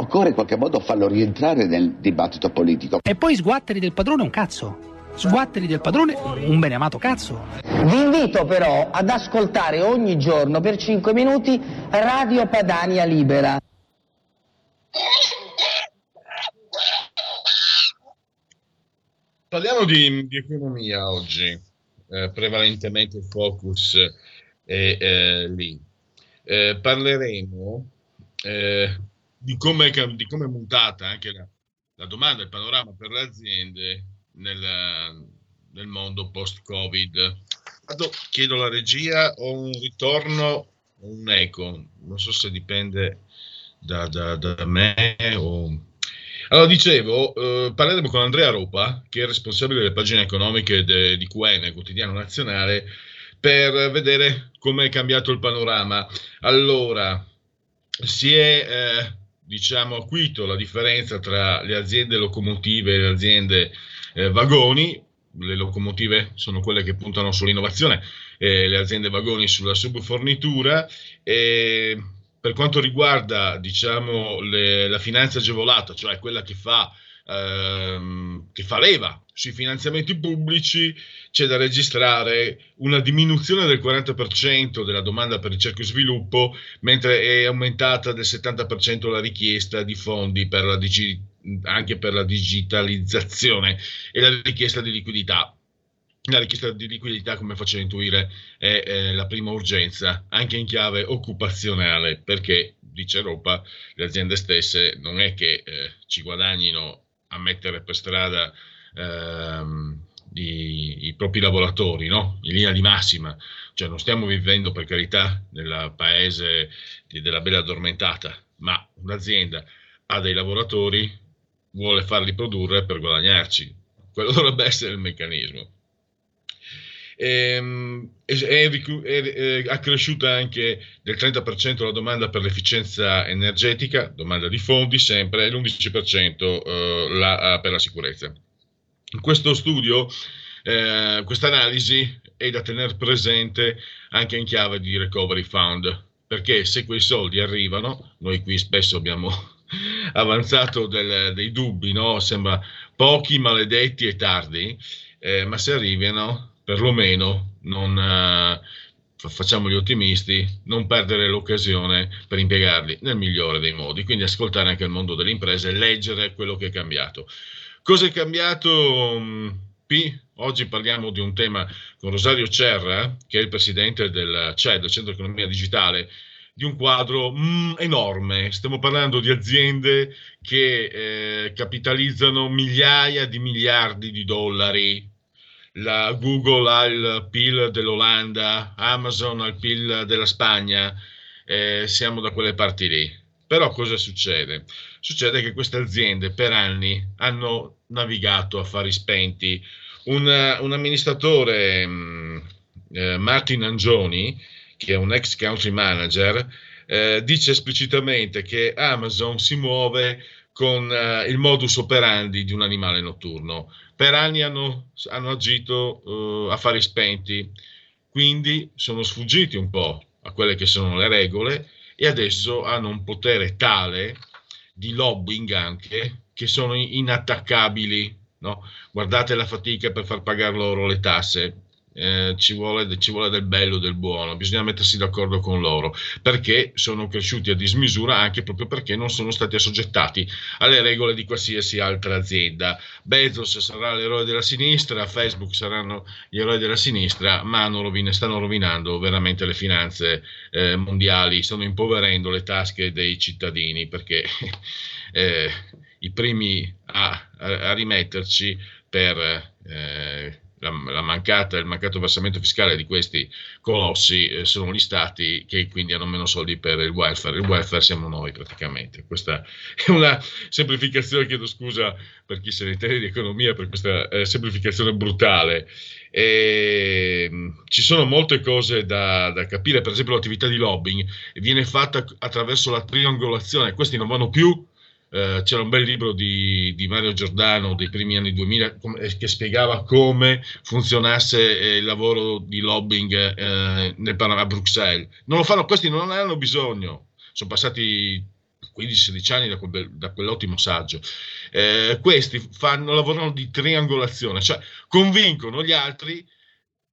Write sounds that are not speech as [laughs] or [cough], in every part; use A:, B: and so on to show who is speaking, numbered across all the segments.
A: Occorre in qualche modo farlo rientrare nel dibattito politico.
B: E poi sguatteri del padrone un cazzo. Sguatteri del padrone un beneamato cazzo.
C: Vi invito però ad ascoltare ogni giorno per 5 minuti Radio Padania Libera.
D: Parliamo di, di economia oggi, eh, prevalentemente il focus è eh, lì. Eh, parleremo eh, di, come, è mutata anche la, la, domanda, il panorama per le aziende nel, nel mondo post-Covid. Vado, chiedo alla regia, ho un ritorno o un eco, non so se dipende da, da, da me o... Allora, dicevo, eh, parleremo con Andrea Ropa, che è responsabile delle pagine economiche de, di QN, quotidiano nazionale, per vedere come è cambiato il panorama. Allora, si è eh, diciamo acuito la differenza tra le aziende locomotive e le aziende eh, vagoni. Le locomotive sono quelle che puntano sull'innovazione, eh, le aziende vagoni sulla subfornitura. E per quanto riguarda diciamo, le, la finanza agevolata, cioè quella che fa, ehm, che fa leva sui finanziamenti pubblici, c'è da registrare una diminuzione del 40% della domanda per ricerca e sviluppo, mentre è aumentata del 70% la richiesta di fondi per la digi- anche per la digitalizzazione e la richiesta di liquidità. La richiesta di liquidità, come faccio intuire, è, è la prima urgenza, anche in chiave occupazionale, perché, dice Europa, le aziende stesse non è che eh, ci guadagnino a mettere per strada ehm, i, i propri lavoratori, no? in linea di massima. Cioè non stiamo vivendo per carità nel paese di, della bella addormentata, ma un'azienda ha dei lavoratori, vuole farli produrre per guadagnarci. Quello dovrebbe essere il meccanismo. Ehm, è, è, è, cresciuta anche del 30% la domanda per l'efficienza energetica, domanda di fondi sempre, e l'11% eh, la, per la sicurezza. In questo studio, eh, questa analisi è da tenere presente anche in chiave di recovery fund, perché se quei soldi arrivano, noi qui spesso abbiamo [laughs] avanzato del, dei dubbi, no? sembra pochi, maledetti e tardi, eh, ma se arrivano, perlomeno non, eh, facciamo gli ottimisti, non perdere l'occasione per impiegarli nel migliore dei modi, quindi ascoltare anche il mondo delle imprese leggere quello che è cambiato. Cosa è cambiato? Mm, P? Oggi parliamo di un tema con Rosario Cerra, che è il presidente del CED, Centro Economia Digitale, di un quadro mm, enorme. Stiamo parlando di aziende che eh, capitalizzano migliaia di miliardi di dollari. La Google ha il PIL dell'Olanda, Amazon ha il PIL della Spagna, eh, siamo da quelle parti lì. Però cosa succede? Succede che queste aziende per anni hanno navigato a fari spenti. Un, un amministratore, mm, eh, Martin Angioni, che è un ex country manager, eh, dice esplicitamente che Amazon si muove con eh, il modus operandi di un animale notturno. Per anni hanno, hanno agito uh, a fari spenti, quindi sono sfuggiti un po' a quelle che sono le regole e adesso hanno un potere tale di lobbying anche che sono inattaccabili. No? Guardate la fatica per far pagare loro le tasse. Eh, ci, vuole, ci, vuole, del bello, del buono, bisogna mettersi d'accordo con loro, perché sono cresciuti a dismisura anche proprio perché non sono stati assoggettati alle regole di qualsiasi altra azienda. Bezos sarà l'eroe della sinistra, Facebook saranno gli eroi della sinistra, ma rovine, stanno rovinando veramente le finanze eh, mondiali, stanno impoverendo le tasche dei cittadini, perché [laughs] eh, i primi a, a, rimetterci per... La, la mancata, il mancato versamento fiscale di questi colossi eh, sono gli stati che quindi hanno meno soldi per il welfare. Il welfare siamo noi praticamente. Questa è una semplificazione, chiedo scusa per chi se ne intende di economia per questa eh, semplificazione brutale. E, mh, mm, ci sono molte cose da, da, capire, per esempio l'attività di lobbying viene fatta attraverso la triangolazione, questi non vanno più eh, c'era un bel libro di, di, Mario Giordano dei primi anni 2000 eh, che spiegava come funzionasse eh, il lavoro di lobbying eh, nel, a Bruxelles. Non lo fanno, questi non ne hanno bisogno. Sono passati 15-16 anni da, quel, da, quell'ottimo saggio. Eh, questi fanno, lavorano di triangolazione, cioè convincono gli altri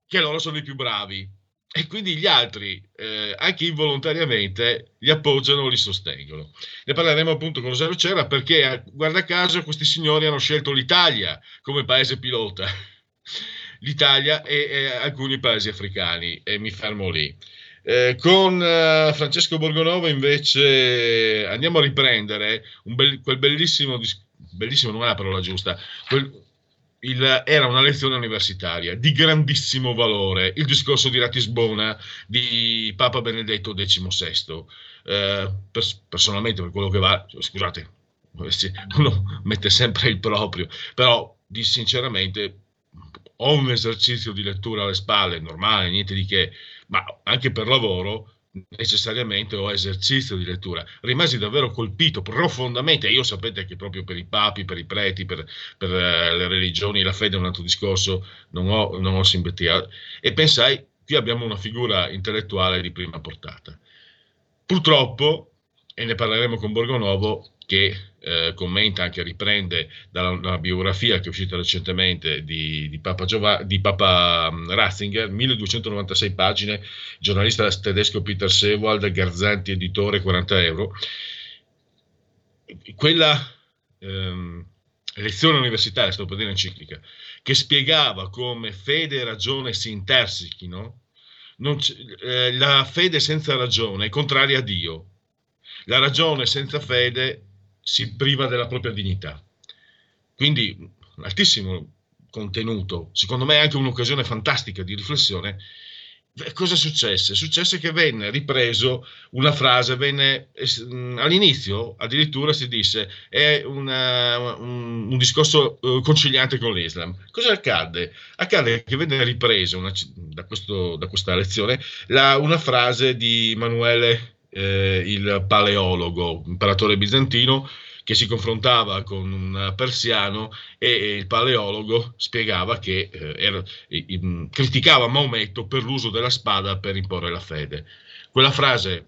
D: che loro sono i più bravi e quindi gli altri, eh, anche involontariamente, li appoggiano li sostengono. Ne parleremo appunto con Rosario Cera perché, eh, guarda caso, questi signori hanno scelto l'Italia come paese pilota, [laughs] l'Italia e, e, alcuni paesi africani, e mi fermo lì. Eh, con uh, Francesco Borgonovo invece andiamo a riprendere be- quel bellissimo, bellissimo non è la parola giusta, quel, il, era una lezione universitaria di grandissimo valore, il discorso di Ratisbona di Papa Benedetto XVI. Eh, pers- personalmente, per quello che va, scusate, uno mette sempre il proprio, però di, sinceramente ho un esercizio di lettura alle spalle, normale, niente di che, ma anche per lavoro necessariamente o esercizio di lettura. Rimasi davvero colpito profondamente. Io sapete che proprio per i papi, per i preti, per, per uh, le religioni, la fede è un altro discorso, non ho, non ho simpatia. E pensai, qui abbiamo una figura intellettuale di prima portata. Purtroppo, e ne parleremo con Borgonovo, che eh, commenta, anche riprende dalla, dalla, biografia che è uscita recentemente di, di, Papa, Giova, di Papa mm, Ratzinger, 1296 pagine, giornalista tedesco Peter Sewald, Garzanti editore, 40 euro. Quella ehm, lezione universitaria, sto per dire enciclica, che spiegava come fede e ragione si intersichino, eh, la fede senza ragione è contraria a Dio, la ragione senza fede si priva della propria dignità. Quindi altissimo contenuto, secondo me anche un'occasione fantastica di riflessione. Cosa successe? Successe che venne ripreso una frase, venne all'inizio addirittura si disse è una, un, un, discorso uh, conciliante con l'Islam. Cosa accadde? Accadde che venne ripresa da, da, questa lezione la, una frase di Emanuele eh, il paleologo, imperatore bizantino, che si confrontava con un persiano e il paleologo spiegava che eh, era, eh, criticava Maometto per l'uso della spada per imporre la fede. Quella frase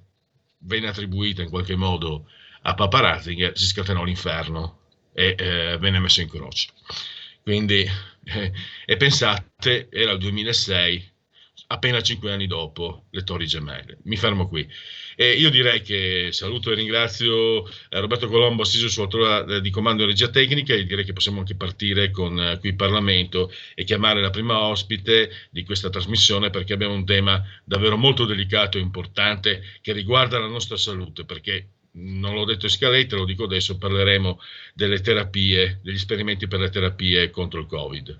D: venne attribuita in qualche modo a Papa Ratzinger, si scatenò l'inferno e eh, venne messo in croce. Quindi, eh, [laughs] e pensate, era il 2006, appena cinque anni dopo le Torri Gemelle. Mi fermo qui. E io direi che saluto e ringrazio eh, Roberto Colombo, assiso sull'autorità eh, di comando e regia tecnica, e direi che possiamo anche partire con eh, qui Parlamento e chiamare la prima ospite di questa trasmissione perché abbiamo un tema davvero molto delicato e importante che riguarda la nostra salute, perché non l'ho detto in scaletta, lo dico adesso, parleremo delle terapie, degli esperimenti per le terapie contro il Covid.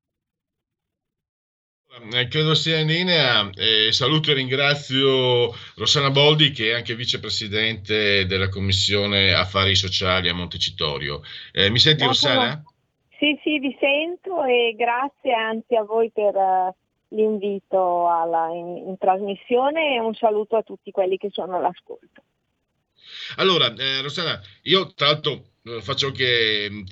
D: Eh, credo sia in linea. Eh, saluto e ringrazio Rossana Boldi, che è anche vicepresidente della Commissione Affari Sociali a Montecitorio. Eh, mi senti. Rossana?
E: Sì, sì, vi sento e grazie anzi a voi per uh, l'invito alla, in, in, trasmissione e un saluto a tutti quelli che sono all'ascolto.
D: Allora, eh, Rossana, io tra l'altro eh, faccio anche mm,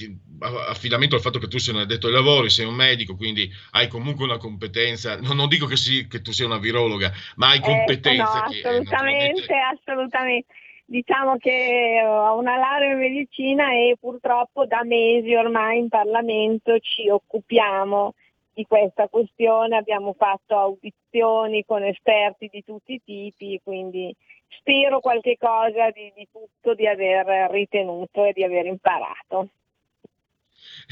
D: affidamento al fatto che tu sei un addetto ai lavori, sei un medico, quindi hai comunque una competenza, non, non dico che, sì, che, tu sia una virologa, ma hai competenze.
E: Eh, no, assolutamente, che, assolutamente. Diciamo che ho una laurea in medicina e purtroppo da mesi ormai in Parlamento ci occupiamo di questa questione, abbiamo fatto audizioni con esperti di tutti i tipi, quindi spero qualche cosa di, di tutto di aver ritenuto e di aver imparato.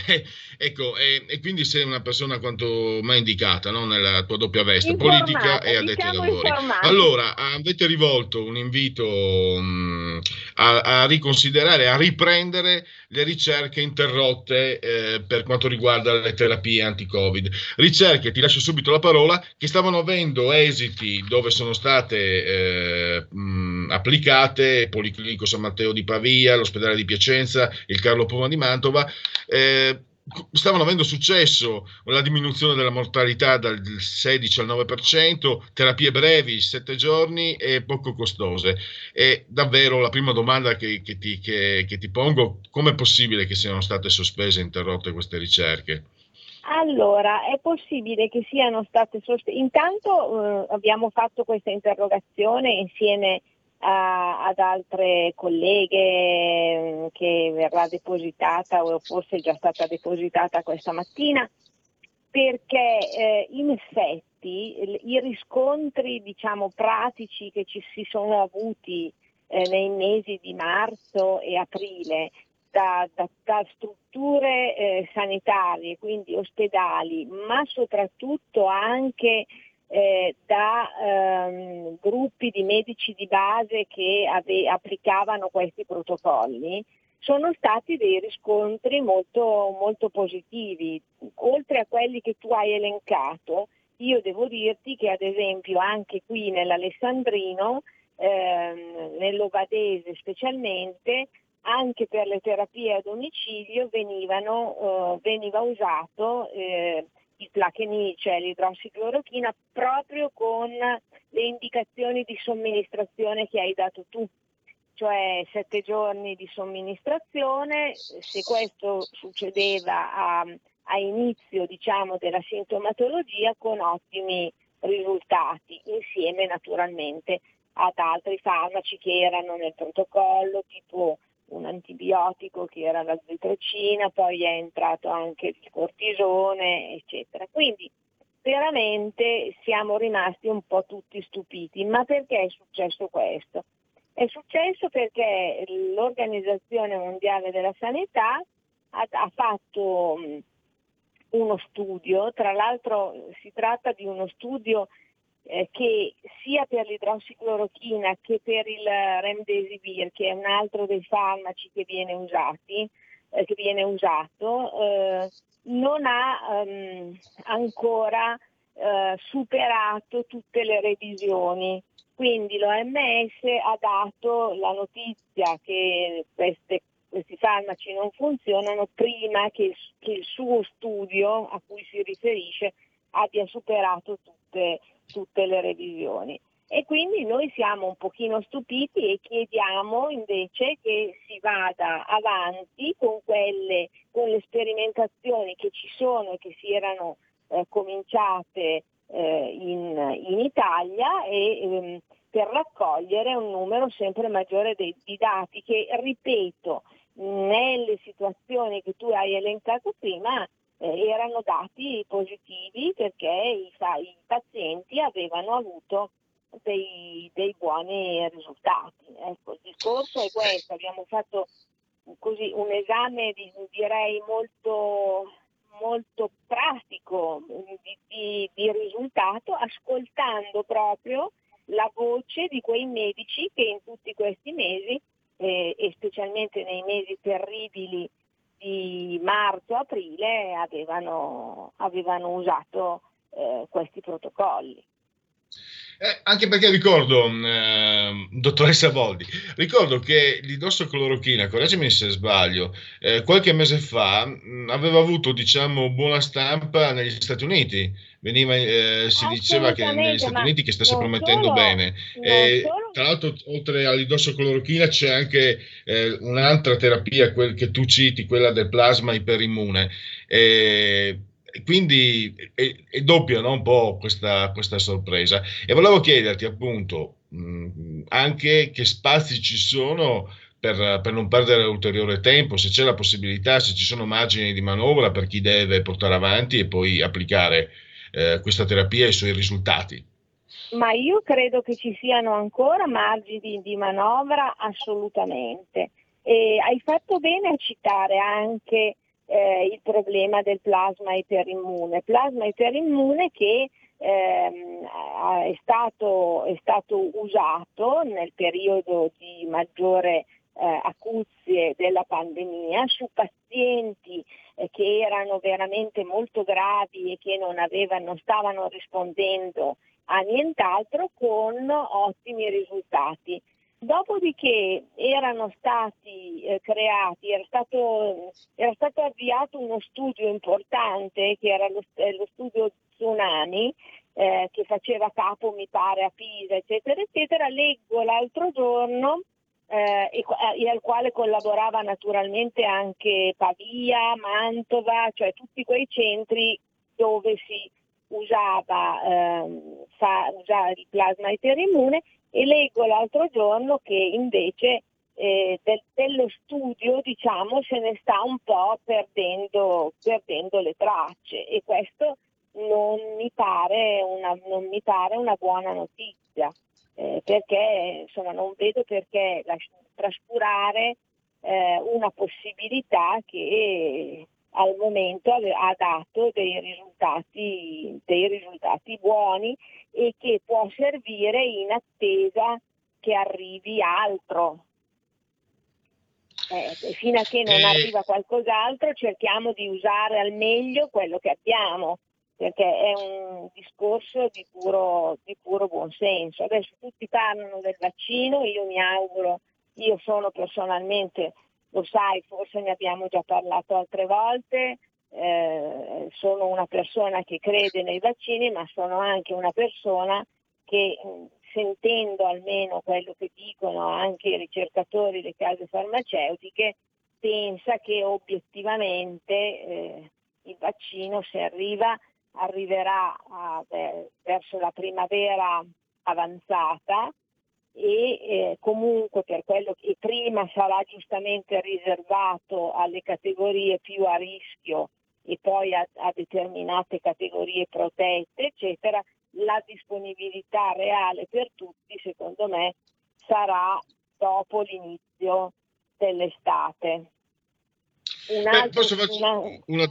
D: Eh, [laughs] ecco, eh, e quindi sei una persona quanto mai indicata no? nella tua doppia veste, informata, politica e addetta diciamo ai lavori. Informata. Allora, avete rivolto un invito mh, a, a, riconsiderare, a riprendere le ricerche interrotte eh, per quanto riguarda le terapie anti-Covid. Ricerche, ti lascio subito la parola, che stavano avendo esiti dove sono state eh, mh, applicate Policlinico San Matteo di Pavia, l'ospedale di Piacenza, il Carlo Poma di Mantova. Eh, stavano avendo successo la diminuzione della mortalità dal 16 al 9%, terapie brevi, 7 giorni e poco costose. E davvero la prima domanda che, che, ti, che, che ti pongo, com'è possibile che siano state sospese e interrotte queste ricerche?
E: Allora, è possibile che siano state sospese. Intanto eh, abbiamo fatto questa interrogazione insieme a, ad altre colleghe mm, che verrà depositata o forse è già stata depositata questa mattina perché eh, in effetti i riscontri diciamo, pratici che ci si sono avuti eh, nei mesi di marzo e aprile da, da, da strutture eh, sanitarie, quindi ospedali, ma soprattutto anche eh, da ehm, gruppi di medici di base che ave- applicavano questi protocolli, sono stati dei riscontri molto, molto positivi. Oltre a quelli che tu hai elencato, io devo dirti che ad esempio anche qui nell'Alessandrino, ehm, nell'Ovadese specialmente, anche per le terapie a domicilio venivano, eh, veniva usato eh, plaquenil, cioè l'idrossiclorochina, proprio con le indicazioni di somministrazione che hai dato tu, cioè sette giorni di somministrazione, se questo succedeva a, a inizio diciamo, della sintomatologia con ottimi risultati, insieme naturalmente ad altri farmaci che erano nel protocollo, tipo un antibiotico che era la zitrocina, poi è entrato anche il cortisone, eccetera. Quindi veramente siamo rimasti un po' tutti stupiti. Ma perché è successo questo? È successo perché l'Organizzazione Mondiale della Sanità ha, ha fatto uno studio, tra l'altro si tratta di uno studio eh, che sia per l'idrossiclorochina che per il remdesivir, che è un altro dei farmaci che viene, usati, eh, che viene usato, eh, non ha ehm, ancora eh, superato tutte le revisioni. Quindi l'OMS ha dato la notizia che queste, questi farmaci non funzionano prima che, che il suo studio a cui si riferisce abbia superato tutte tutte le revisioni. E quindi noi siamo un pochino stupiti e chiediamo invece che si vada avanti con, quelle, con le sperimentazioni che ci sono e che si erano eh, cominciate eh, in, in, Italia e ehm, per raccogliere un numero sempre maggiore di, di dati che, ripeto, nelle situazioni che tu hai elencato prima eh, erano dati positivi perché i, i pazienti avevano avuto dei, dei, buoni risultati. Ecco, il discorso è questo, abbiamo fatto così un esame direi molto, molto pratico di, di, di, risultato, ascoltando proprio la voce di quei medici che in tutti questi mesi eh, e specialmente nei mesi terribili di marzo-aprile avevano, avevano usato eh, questi protocolli.
D: Eh, anche perché ricordo, eh, dottoressa Boldi, ricordo che l'idrossoclorochina, correggimi se sbaglio, eh, qualche mese fa mh, aveva avuto, diciamo, buona stampa negli Stati Uniti. Veniva, eh, si diceva che negli Stati Uniti che stesse promettendo
E: solo,
D: bene. tra l'altro, oltre all'idrossoclorochina c'è anche eh, un'altra terapia, quel che tu citi, quella del plasma iperimmune. Eh, quindi è, è doppia no? un po' questa, questa, sorpresa. E volevo chiederti appunto mh, anche che spazi ci sono per, per, non perdere ulteriore tempo, se c'è la possibilità, se ci sono margini di manovra per chi deve portare avanti e poi applicare eh, questa terapia e i suoi risultati.
E: Ma io credo che ci siano ancora margini di manovra assolutamente. E hai fatto bene a citare anche eh, il problema del plasma iperimmune. Plasma iperimmune che ehm, è, stato, è, stato, usato nel periodo di maggiore eh, acuzie della pandemia su pazienti eh, che erano veramente molto gravi e che non, avevano, non stavano rispondendo a nient'altro con ottimi risultati. Dopodiché erano stati eh, creati, era stato, era stato, avviato uno studio importante che era lo, eh, lo studio Tsunami eh, che faceva capo mi pare a Pisa eccetera eccetera, leggo l'altro giorno eh, e, e, eh, al quale collaborava naturalmente anche Pavia, Mantova, cioè tutti quei centri dove si usava, ehm, fa, usava il plasma iperimmune e leggo l'altro giorno che invece eh, del, dello studio diciamo se ne sta un po' perdendo, perdendo le tracce. E questo non mi pare una, non mi pare una buona notizia eh, perché insomma non vedo perché lasci, trascurare eh, una possibilità che al momento ha dato dei risultati, dei risultati buoni e che può servire in attesa che arrivi altro. Eh, fino a che non eh. arriva qualcos'altro cerchiamo di usare al meglio quello che abbiamo, perché è un discorso di puro, di puro buonsenso. Adesso tutti parlano del vaccino, io mi auguro, io sono personalmente lo sai, forse ne abbiamo già parlato altre volte, eh, sono una persona che crede nei vaccini, ma sono anche una persona che sentendo almeno quello che dicono anche i ricercatori delle case farmaceutiche, pensa che obiettivamente eh, il vaccino se arriva arriverà a, beh, verso la primavera avanzata e eh, comunque per quello che prima sarà giustamente riservato alle categorie più a rischio e poi a, a determinate categorie protette, eccetera, la disponibilità reale per tutti, secondo me, sarà dopo l'inizio dell'estate.
D: Un altro, Beh, posso fare una... una?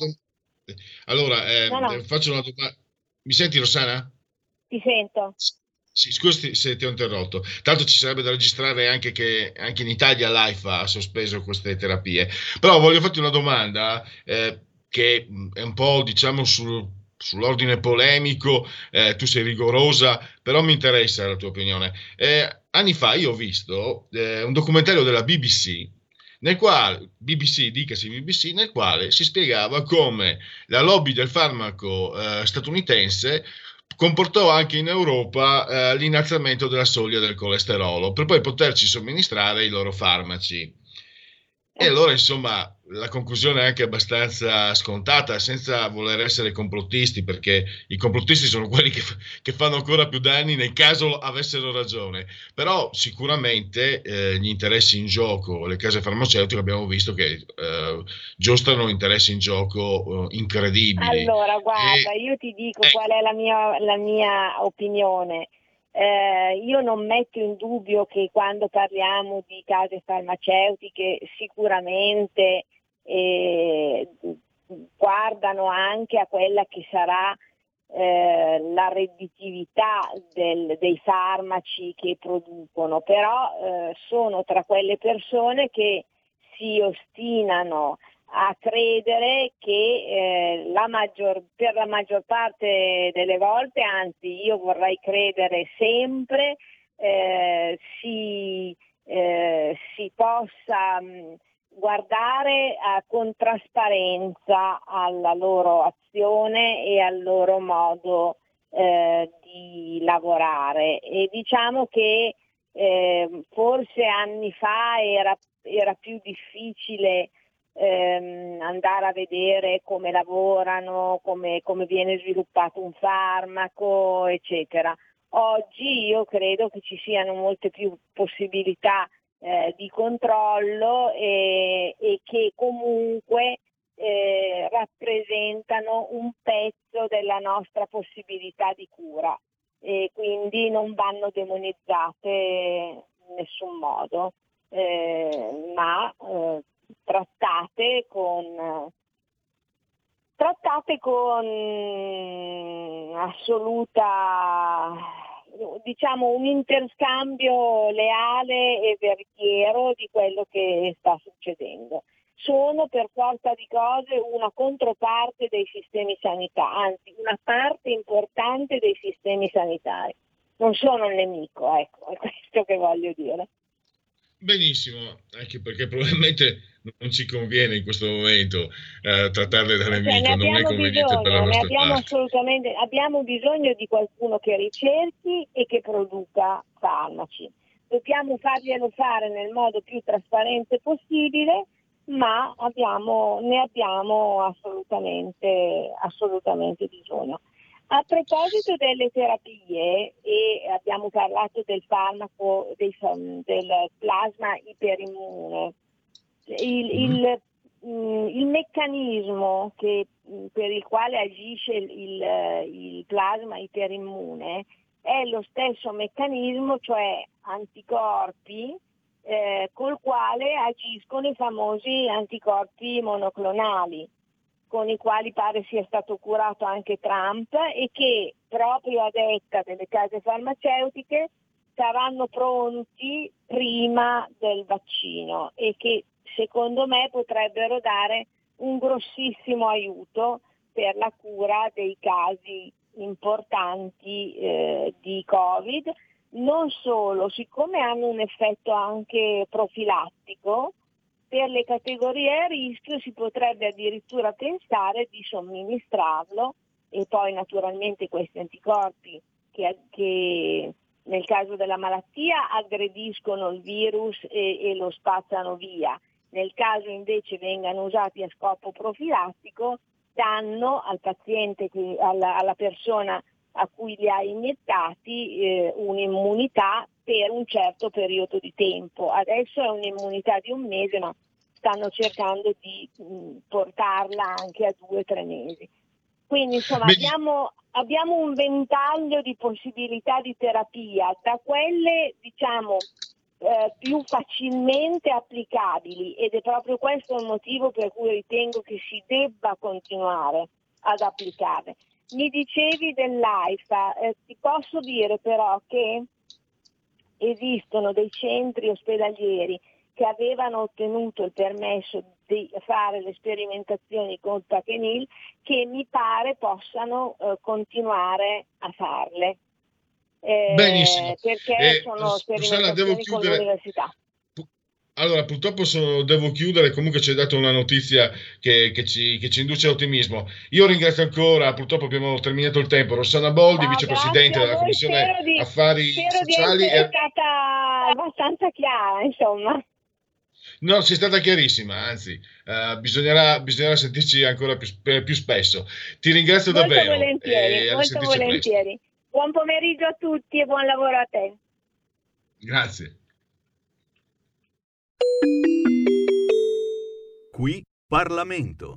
D: Allora, eh, no, no. faccio una domanda. Mi senti Rossana?
E: Ti sento.
D: Sì, scusi se ti ho interrotto. Tanto ci sarebbe da registrare anche che anche in Italia l'AIFA ha sospeso queste terapie. Però voglio farti una domanda eh, che è un po' diciamo sul, sull'ordine polemico, eh, tu sei rigorosa, però mi interessa la tua opinione. Eh, anni fa io ho visto eh, un documentario della BBC nel quale BBC, dicasi BBC, nel quale si spiegava come la lobby del farmaco eh, statunitense comportò anche in Europa eh, l'innalzamento della soglia del colesterolo per poi poterci somministrare i loro farmaci. E allora, insomma, la conclusione è anche abbastanza scontata, senza voler essere complottisti, perché i complottisti sono [laughs] quelli che, che fanno ancora più danni nel caso avessero ragione. Però sicuramente eh, gli interessi in gioco, le case farmaceutiche abbiamo visto che eh, giostano interessi in gioco eh, incredibili.
E: Allora, guarda, e, io ti dico eh. qual è la mia, la mia opinione. Eh, io non metto in dubbio che quando parliamo di case farmaceutiche sicuramente eh, guardano anche a quella che sarà eh, la redditività del, dei farmaci che producono, però eh, sono tra quelle persone che si ostinano a credere che eh, la maggior, per la maggior parte delle volte, anzi io vorrei credere sempre, eh, si, eh, si, possa mh, guardare a, con trasparenza alla loro azione e al loro modo eh, di lavorare. E diciamo che eh, forse anni fa era, era più difficile ehm, andare a vedere come lavorano, come, come viene sviluppato un farmaco, eccetera. Oggi io credo che ci siano molte più possibilità eh, di controllo e, e che comunque eh, rappresentano un pezzo della nostra possibilità di cura. E quindi non vanno demonizzate in nessun modo, eh, ma eh, trattate con, trattate con assoluta diciamo un interscambio leale e veritiero di quello che sta succedendo. Sono per forza di cose una controparte dei sistemi sanitari, anzi una parte importante dei sistemi sanitari. Non sono il nemico, ecco, è questo che voglio dire.
D: Benissimo, anche perché probabilmente non ci conviene in questo momento eh, trattarle da nemico, cioè, non è conveniente per la nostra
E: abbiamo
D: parte.
E: Assolutamente, abbiamo bisogno di qualcuno che ricerchi e che produca farmaci. Dobbiamo farglielo fare nel modo più trasparente possibile, ma abbiamo, ne abbiamo assolutamente, assolutamente bisogno. A proposito delle terapie, e abbiamo parlato del farmaco, del, del plasma iperimmune, il, mm. il, mm, il meccanismo che, mm, per il quale agisce il, il plasma iperimmune è lo stesso meccanismo, cioè anticorpi, eh, col quale agiscono i famosi anticorpi monoclonali con i quali pare sia stato curato anche Trump e che proprio a detta delle case farmaceutiche saranno pronti prima del vaccino e che secondo me potrebbero dare un grossissimo aiuto per la cura dei casi importanti eh, di Covid. Non solo, siccome hanno un effetto anche profilattico, per le categorie a rischio si potrebbe addirittura pensare di somministrarlo e poi naturalmente questi anticorpi che, che nel caso della malattia aggrediscono il virus e, e, lo spazzano via. Nel caso invece vengano usati a scopo profilattico, danno al paziente, alla, alla, persona a cui li ha iniettati eh, un'immunità per un certo periodo di tempo. Adesso è un'immunità di un mese, ma stanno cercando di mh, portarla anche a due o tre mesi. Quindi insomma abbiamo, abbiamo, un ventaglio di possibilità di terapia, da quelle diciamo eh, più facilmente applicabili ed è proprio questo il motivo per cui ritengo che si debba continuare ad applicarle. Mi dicevi dell'AIFA, eh, ti posso dire però che esistono dei centri ospedalieri che avevano ottenuto il permesso di fare le sperimentazioni con Tachenil che mi pare possano eh, continuare a farle.
D: Eh, Benissimo.
E: Perché eh, sono sperimentazioni devo chiudere... con l'università.
D: Allora, purtroppo sono, devo chiudere, comunque ci hai dato una notizia che, che, ci, che, ci, induce ottimismo. Io ringrazio ancora, purtroppo abbiamo terminato il tempo, Rossana Boldi, no, vicepresidente della Commissione
E: di,
D: Affari Sociali.
E: Di è stata abbastanza chiara, insomma.
D: No, sei stata chiarissima, anzi, uh, bisognerà, bisognerà, sentirci ancora più, più, spesso. Ti ringrazio
E: molto
D: davvero.
E: Volentieri, molto volentieri. Presto. Buon pomeriggio a tutti e buon lavoro a te.
D: Grazie.
F: Qui Parlamento.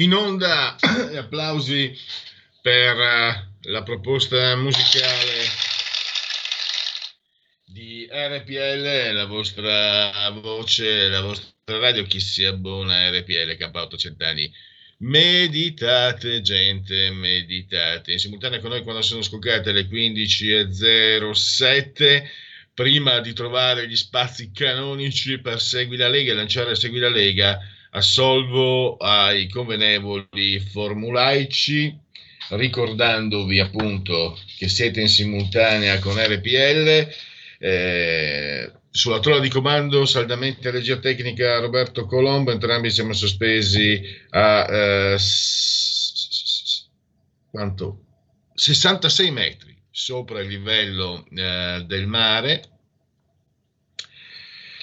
D: In onda applausi per eh, la proposta musicale di RPL, la vostra voce, la vostra radio, chi si abbona a RPL K8 Cent'anni. Meditate, gente, meditate. In simultanea con noi quando sono scoccate le 15.07 prima di trovare gli spazi canonici per Segui la Lega e lanciare Segui la Lega, assolvo ai convenevoli formulaici, ricordandovi appunto che siete in simultanea con RPL. Eh, sulla trova di comando saldamente regia tecnica Roberto Colombo, entrambi siamo sospesi a eh, quanto? 66 metri sopra il livello eh, del mare.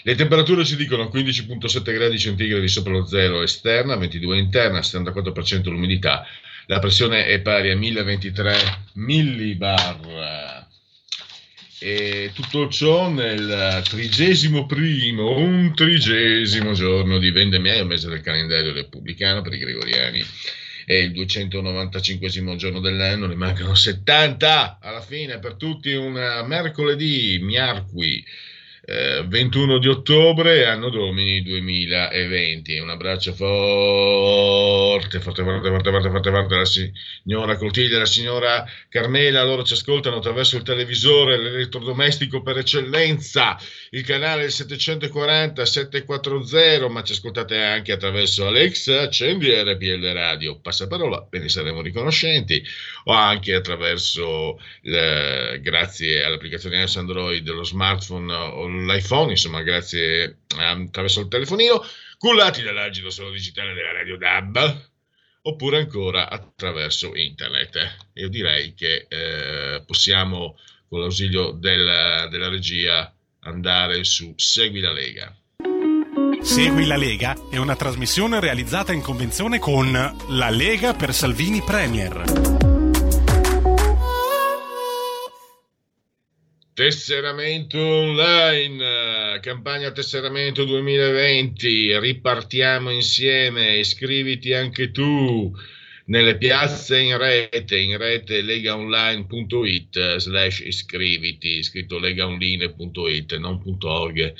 D: Le temperature ci dicono 15.7 gradi centigradi sopra lo zero esterna, 22 interna, 74% l'umidità. La pressione è pari a 1023 millibar. E tutto ciò nel trigesimo primo, un trigesimo giorno di vendemmiaio, mese del calendario repubblicano per i gregoriani è il 295 giorno dell'anno, ne mancano 70 alla fine per tutti un mercoledì, miarqui. 21 eh, di ottobre, anno domini 2020. Un abbraccio forte, forte, forte, forte, forte, forte, forte alla signora Coltiglia, alla signora Carmela. Loro ci ascoltano attraverso il televisore, l'elettrodomestico per eccellenza, il canale 740 740, ma ci ascoltate anche attraverso Alexa, accendi RPL Radio, passaparola, ve ne saremo riconoscenti, o anche attraverso, eh, grazie all'applicazione Android dello smartphone l'iPhone, insomma, grazie attraverso il telefonino, cullati dall'agito solo digitale della Radio DAB, oppure ancora attraverso internet. Io direi che eh, possiamo, con l'ausilio del, della regia, andare su Segui la Lega.
G: Segui la Lega è una trasmissione realizzata in convenzione con La Lega per Salvini Premier.
D: Tesseramento online, campagna tesseramento 2020, ripartiamo insieme, iscriviti anche tu nelle piazze in rete, in rete legaonline.it slash iscriviti, scritto legaonline.it, non .org.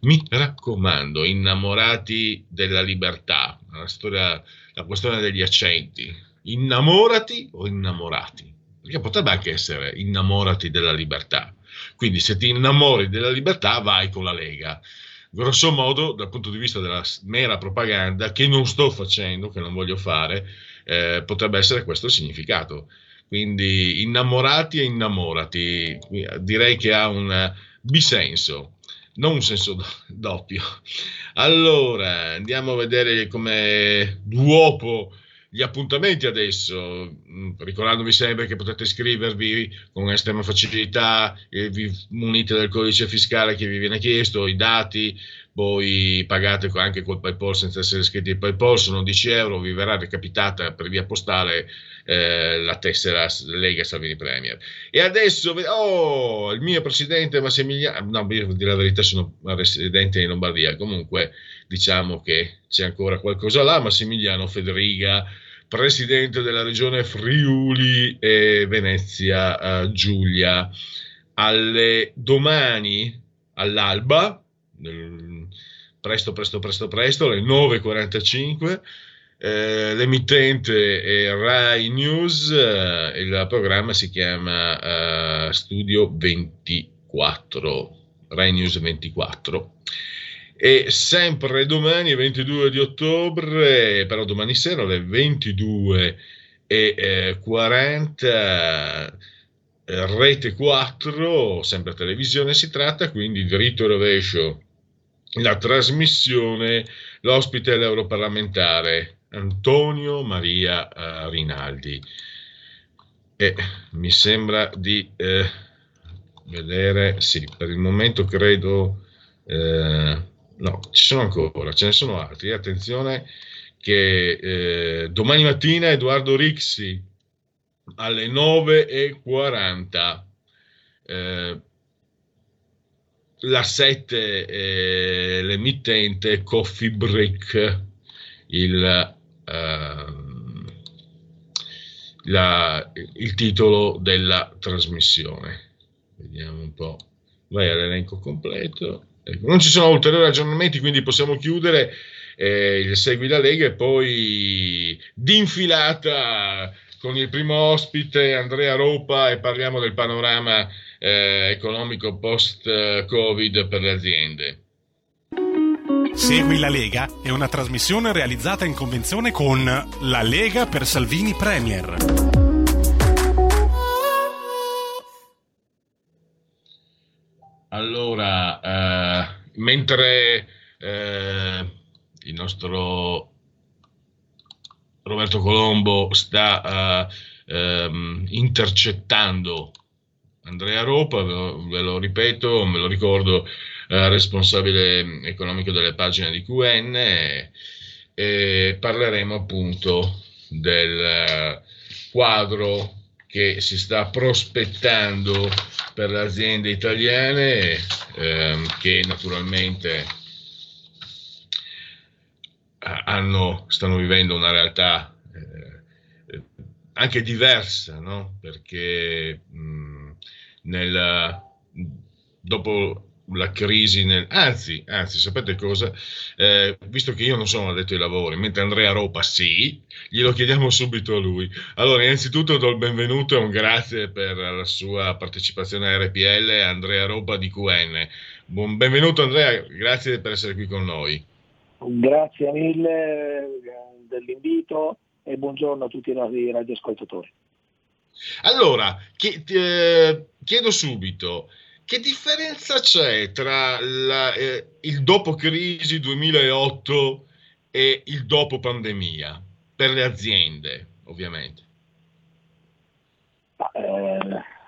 D: Mi raccomando, innamorati della libertà, la, storia, la questione degli accenti, innamorati o innamorati? Perché potrebbe anche essere innamorati della libertà quindi se ti innamori della libertà vai con la Lega. Grosso modo, dal punto di vista della mera propaganda, che non sto facendo, che non voglio fare, eh, potrebbe essere questo il significato. Quindi innamorati e innamorati, direi che ha un bisenso, non un senso doppio. Allora, andiamo a vedere come duopo gli appuntamenti adesso, mm, ricordandovi sempre che potete iscrivervi con estrema facilità, vi munite del codice fiscale che vi viene chiesto, i dati, poi pagate anche col PayPal senza essere iscritti al PayPal, sono 10 euro, vi verrà recapitata per via postale eh, la tessera Lega Salvini Premier. E adesso, oh, il mio presidente Massimiliano, no, io dire la verità sono residente in Lombardia, comunque diciamo che c'è ancora qualcosa là, Massimiliano Federiga, presidente della regione Friuli e Venezia uh, Giulia. Alle domani all'alba, presto, presto, presto, presto, alle 9.45, eh, l'emittente è Rai News, eh, il programma si chiama eh, Studio 24, Rai News 24 e sempre domani, 22 di ottobre, però domani sera alle 22 e eh, 40, eh, rete 4, sempre televisione si tratta, quindi dritto e rovescio la trasmissione, l'ospite è l'europarlamentare Antonio Maria eh, Rinaldi. E mi sembra di eh, vedere, sì, per il momento credo... Eh, No, ci sono ancora, ce ne sono altri. Attenzione che eh, domani mattina Edoardo Rixi alle 9.40. Eh, la 7 eh, l'emittente Coffee Break il, uh, la, il titolo della trasmissione vediamo un po' vai all'elenco completo non ci sono ulteriori aggiornamenti, quindi possiamo chiudere eh, il Segui la Lega e poi d'infilata con il primo ospite Andrea Ropa e parliamo del panorama eh, economico post-Covid per le aziende.
G: Segui la Lega è una trasmissione realizzata in convenzione con La Lega per Salvini Premier.
D: Allora, eh, mentre eh, il nostro Roberto Colombo sta uh, um, intercettando Andrea Ropa, ve lo, ve lo, ripeto, me lo ricordo, uh, responsabile economico delle pagine di QN, e, e parleremo appunto del quadro che si sta prospettando per le aziende italiane, ehm, che naturalmente hanno, stanno vivendo una realtà eh, anche diversa, no? perché mh, nel, dopo la crisi, nel, anzi, anzi, sapete cosa? Eh, visto che io non sono addetto ai lavori, mentre Andrea Ropa sì, glielo chiediamo subito a lui. Allora, innanzitutto do il benvenuto e un grazie per la sua partecipazione a RPL, Andrea Ropa di QN. Buon, benvenuto Andrea, grazie per essere qui con noi.
H: Grazie mille dell'invito e buongiorno a tutti i nostri radioascoltatori.
D: Allora, eh, chiedo subito, che differenza c'è tra la, eh, il dopo crisi 2008 e il dopo pandemia per le aziende, ovviamente?
H: Eh,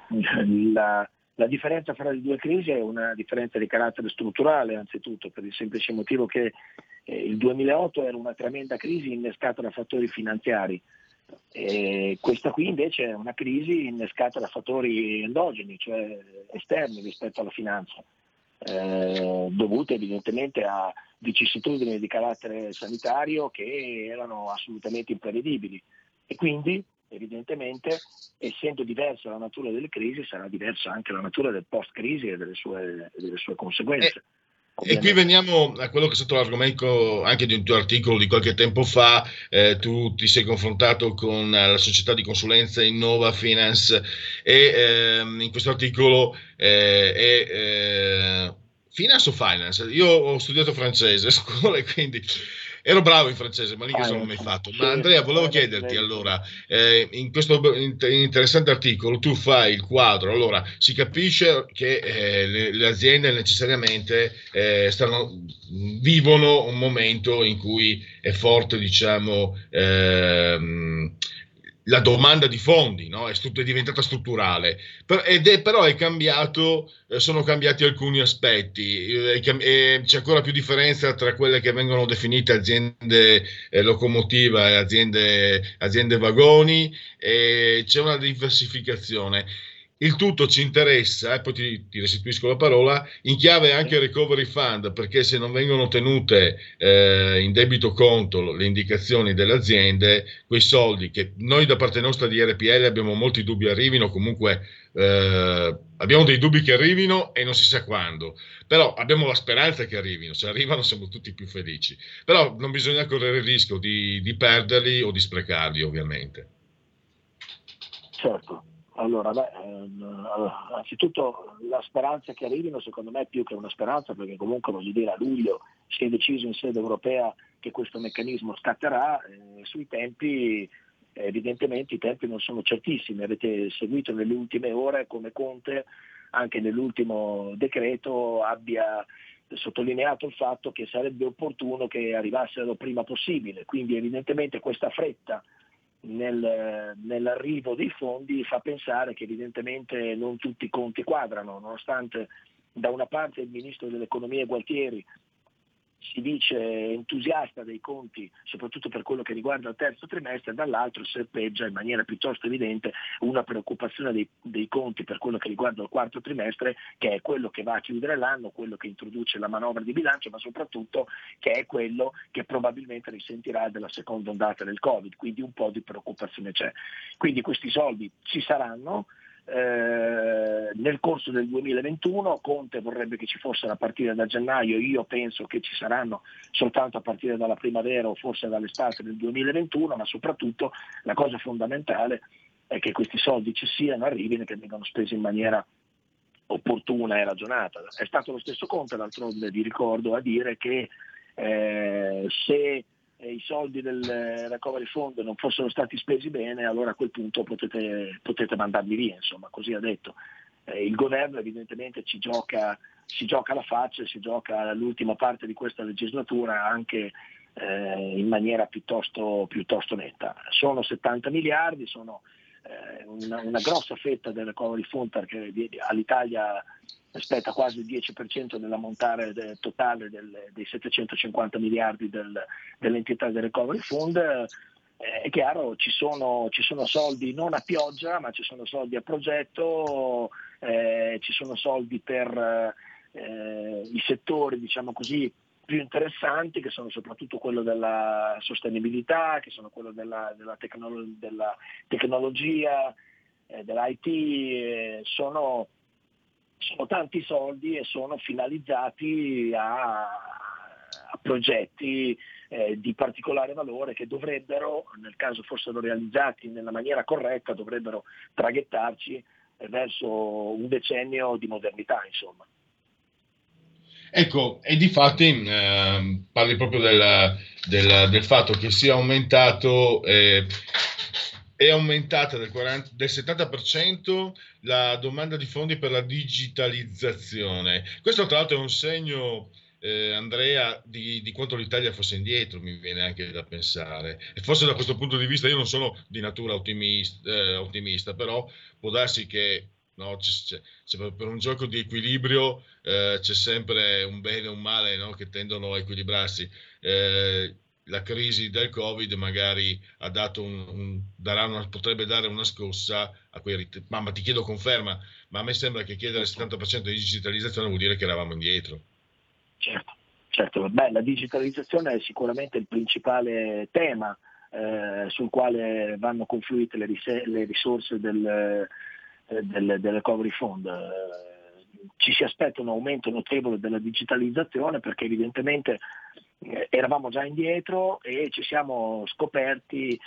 H: [laughs] la, la differenza fra le due crisi è una differenza di carattere strutturale, anzitutto, per il semplice motivo che eh, il 2008 era una tremenda crisi innescata da fattori finanziari. E questa qui invece è una crisi innescata da fattori endogeni, cioè esterni rispetto alla finanza, eh, dovute evidentemente a vicissitudini di carattere sanitario che erano assolutamente imprevedibili. E quindi evidentemente essendo diversa la natura delle crisi sarà diversa anche la natura del post-crisi e delle sue, delle sue conseguenze.
D: Eh, e qui veniamo a quello che è stato l'argomento anche di un tuo articolo di qualche tempo fa, eh, tu ti sei confrontato con la società di consulenza Innova Finance e ehm, in questo articolo eh, è... Eh, finance o finance? Io ho studiato francese a scuola e quindi Ero bravo in francese, ma lì che sono mai fatto. Ma Andrea, volevo chiederti allora, eh, in questo interessante articolo tu fai il quadro, allora si capisce che eh, le, le, aziende necessariamente eh, stanno, vivono un momento in cui è forte, diciamo, ehm, la domanda di fondi no? è, è, diventata strutturale, ed è, però è cambiato, eh, sono cambiati alcuni aspetti, eh, e c'è ancora più differenza tra quelle che vengono definite aziende eh, locomotiva e aziende, aziende vagoni, c'è una diversificazione. Il tutto ci interessa, e poi ti, ti, restituisco la parola, in chiave anche recovery fund, perché se non vengono tenute eh, in debito conto le indicazioni delle aziende, quei soldi che noi da parte nostra di RPL abbiamo molti dubbi arrivino, comunque eh, abbiamo dei dubbi che arrivino e non si sa quando, però abbiamo la speranza che arrivino, se arrivano siamo tutti più felici, però non bisogna correre il rischio di, di perderli o di sprecarli ovviamente.
H: Certo. Allora, beh, ehm, anzitutto la speranza che arrivino secondo me è più che una speranza perché comunque voglio dire a luglio si è deciso in sede europea che questo meccanismo scatterà, eh, sui tempi evidentemente i tempi non sono certissimi, avete seguito nelle ultime ore come Conte anche nell'ultimo decreto abbia sottolineato il fatto che sarebbe opportuno che arrivassero prima possibile, quindi evidentemente questa fretta nel, nell'arrivo dei fondi fa pensare che evidentemente non tutti i conti quadrano, nonostante da una parte il ministro dell'economia Gualtieri si dice entusiasta dei conti, soprattutto per quello che riguarda il terzo trimestre, dall'altro serpeggia in maniera piuttosto evidente una preoccupazione dei, dei, conti per quello che riguarda il quarto trimestre, che è quello che va a chiudere l'anno, quello che introduce la manovra di bilancio, ma soprattutto che è quello che probabilmente risentirà della seconda ondata del Covid, quindi un po' di preoccupazione c'è. Quindi questi soldi ci saranno, eh, nel corso del 2021, Conte vorrebbe che ci fossero a partire da gennaio, io penso che ci saranno soltanto a partire dalla primavera o forse dall'estate del 2021, ma soprattutto la cosa fondamentale è che questi soldi ci siano, arrivino e che vengano spesi in maniera opportuna e ragionata. È stato lo stesso Conte, d'altronde vi ricordo, a dire che eh, se i soldi del recovery fund non fossero stati spesi bene, allora a quel punto potete, potete mandarli via, insomma, così ha detto. Eh, il governo evidentemente ci gioca, si gioca la faccia si gioca l'ultima parte di questa legislatura anche eh, in maniera piuttosto, piuttosto, netta. Sono 70 miliardi, sono eh, una, una, grossa fetta del recovery fund perché all'Italia spetta quasi il 10% dell'ammontare del totale del, dei 750 miliardi del, dell'entità del recovery fund. Eh, è chiaro, ci sono, ci sono, soldi non a pioggia, ma ci sono soldi a progetto, eh, ci sono soldi per eh, i settori, diciamo così, più interessanti, che sono soprattutto quello della sostenibilità, che sono quello della, della, tecnolo- della tecnologia, eh, dell'IT, eh, sono, sono, tanti soldi e sono finalizzati a, a progetti eh, di particolare valore che dovrebbero, nel caso fossero realizzati nella maniera corretta, dovrebbero traghettarci verso un decennio di modernità. Insomma.
D: Ecco, e di fatti eh, parli proprio del, del, del, fatto che sia aumentato, eh, è aumentata del, 40, del 70% la domanda di fondi per la digitalizzazione. Questo tra l'altro è un segno eh, Andrea, di, di, quanto l'Italia fosse indietro, mi viene anche da pensare. E forse da questo punto di vista io non sono di natura ottimista, eh, ottimista però può darsi che no, c'è, c'è, per un gioco di equilibrio eh, c'è sempre un bene e un male no, che tendono a equilibrarsi. Eh, la crisi del Covid magari ha dato un, un, una, potrebbe dare una scossa a quei rit- Mamma, ti chiedo conferma, ma a me sembra che chiedere il 70% di digitalizzazione vuol dire che eravamo indietro.
H: Certo, certo. Beh, la digitalizzazione è sicuramente il principale tema eh, sul quale vanno confluite le, ris- le risorse del, eh, del, del recovery fund. Ci si aspetta un aumento notevole della digitalizzazione perché evidentemente eravamo già indietro e ci siamo scoperti,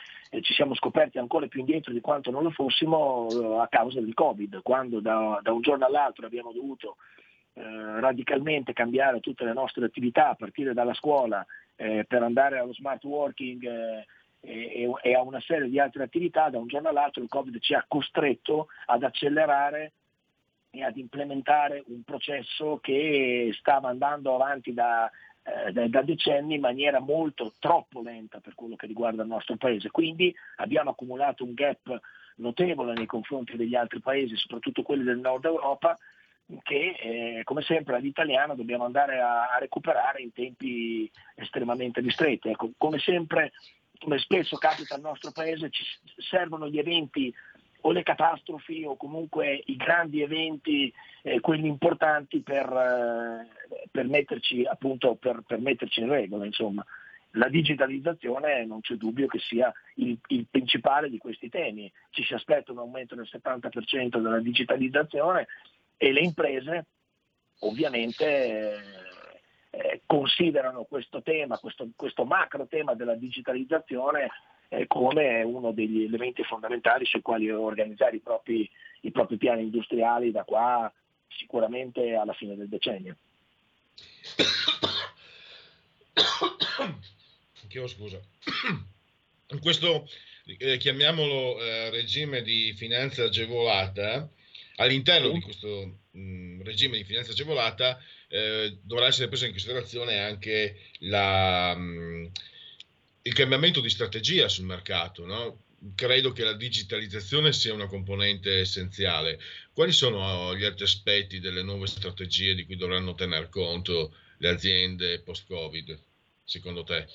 H: ci siamo scoperti ancora più indietro di quanto non lo fossimo a causa del Covid, quando da, da un giorno all'altro abbiamo dovuto eh, radicalmente cambiare tutte le nostre attività a partire dalla scuola eh, per andare allo smart working eh, e, e, a una serie di altre attività, da un giorno all'altro il Covid ci ha costretto ad accelerare e ad implementare un processo che stava andando avanti da, eh, da, decenni in maniera molto troppo lenta per quello che riguarda il nostro paese. Quindi abbiamo accumulato un gap notevole nei confronti degli altri paesi, soprattutto quelli del nord Europa, che eh, come sempre all'italiano dobbiamo andare a, a, recuperare in tempi estremamente ristretti. Ecco, come sempre, come spesso capita al nostro paese, ci servono gli eventi o le catastrofi o comunque i grandi eventi, eh, quelli importanti per, eh, per, metterci, appunto, per, per, metterci in regola. Insomma. La digitalizzazione non c'è dubbio che sia il, il, principale di questi temi. Ci si aspetta un aumento del 70% della digitalizzazione e le imprese ovviamente eh, eh, considerano questo tema, questo, questo macro tema della digitalizzazione eh, come uno degli elementi fondamentali sui quali organizzare i propri, i propri piani industriali da qua sicuramente alla fine del decennio.
D: Chiedo scusa. In questo, eh, chiamiamolo eh, regime di finanza agevolata, all'interno di questo mh, regime di finanza agevolata eh, dovrà essere preso in considerazione anche la, mh, il cambiamento di strategia sul mercato. No? Credo che la digitalizzazione sia una componente essenziale. Quali sono gli altri aspetti delle nuove strategie di cui dovranno tener conto le aziende post-Covid, secondo te?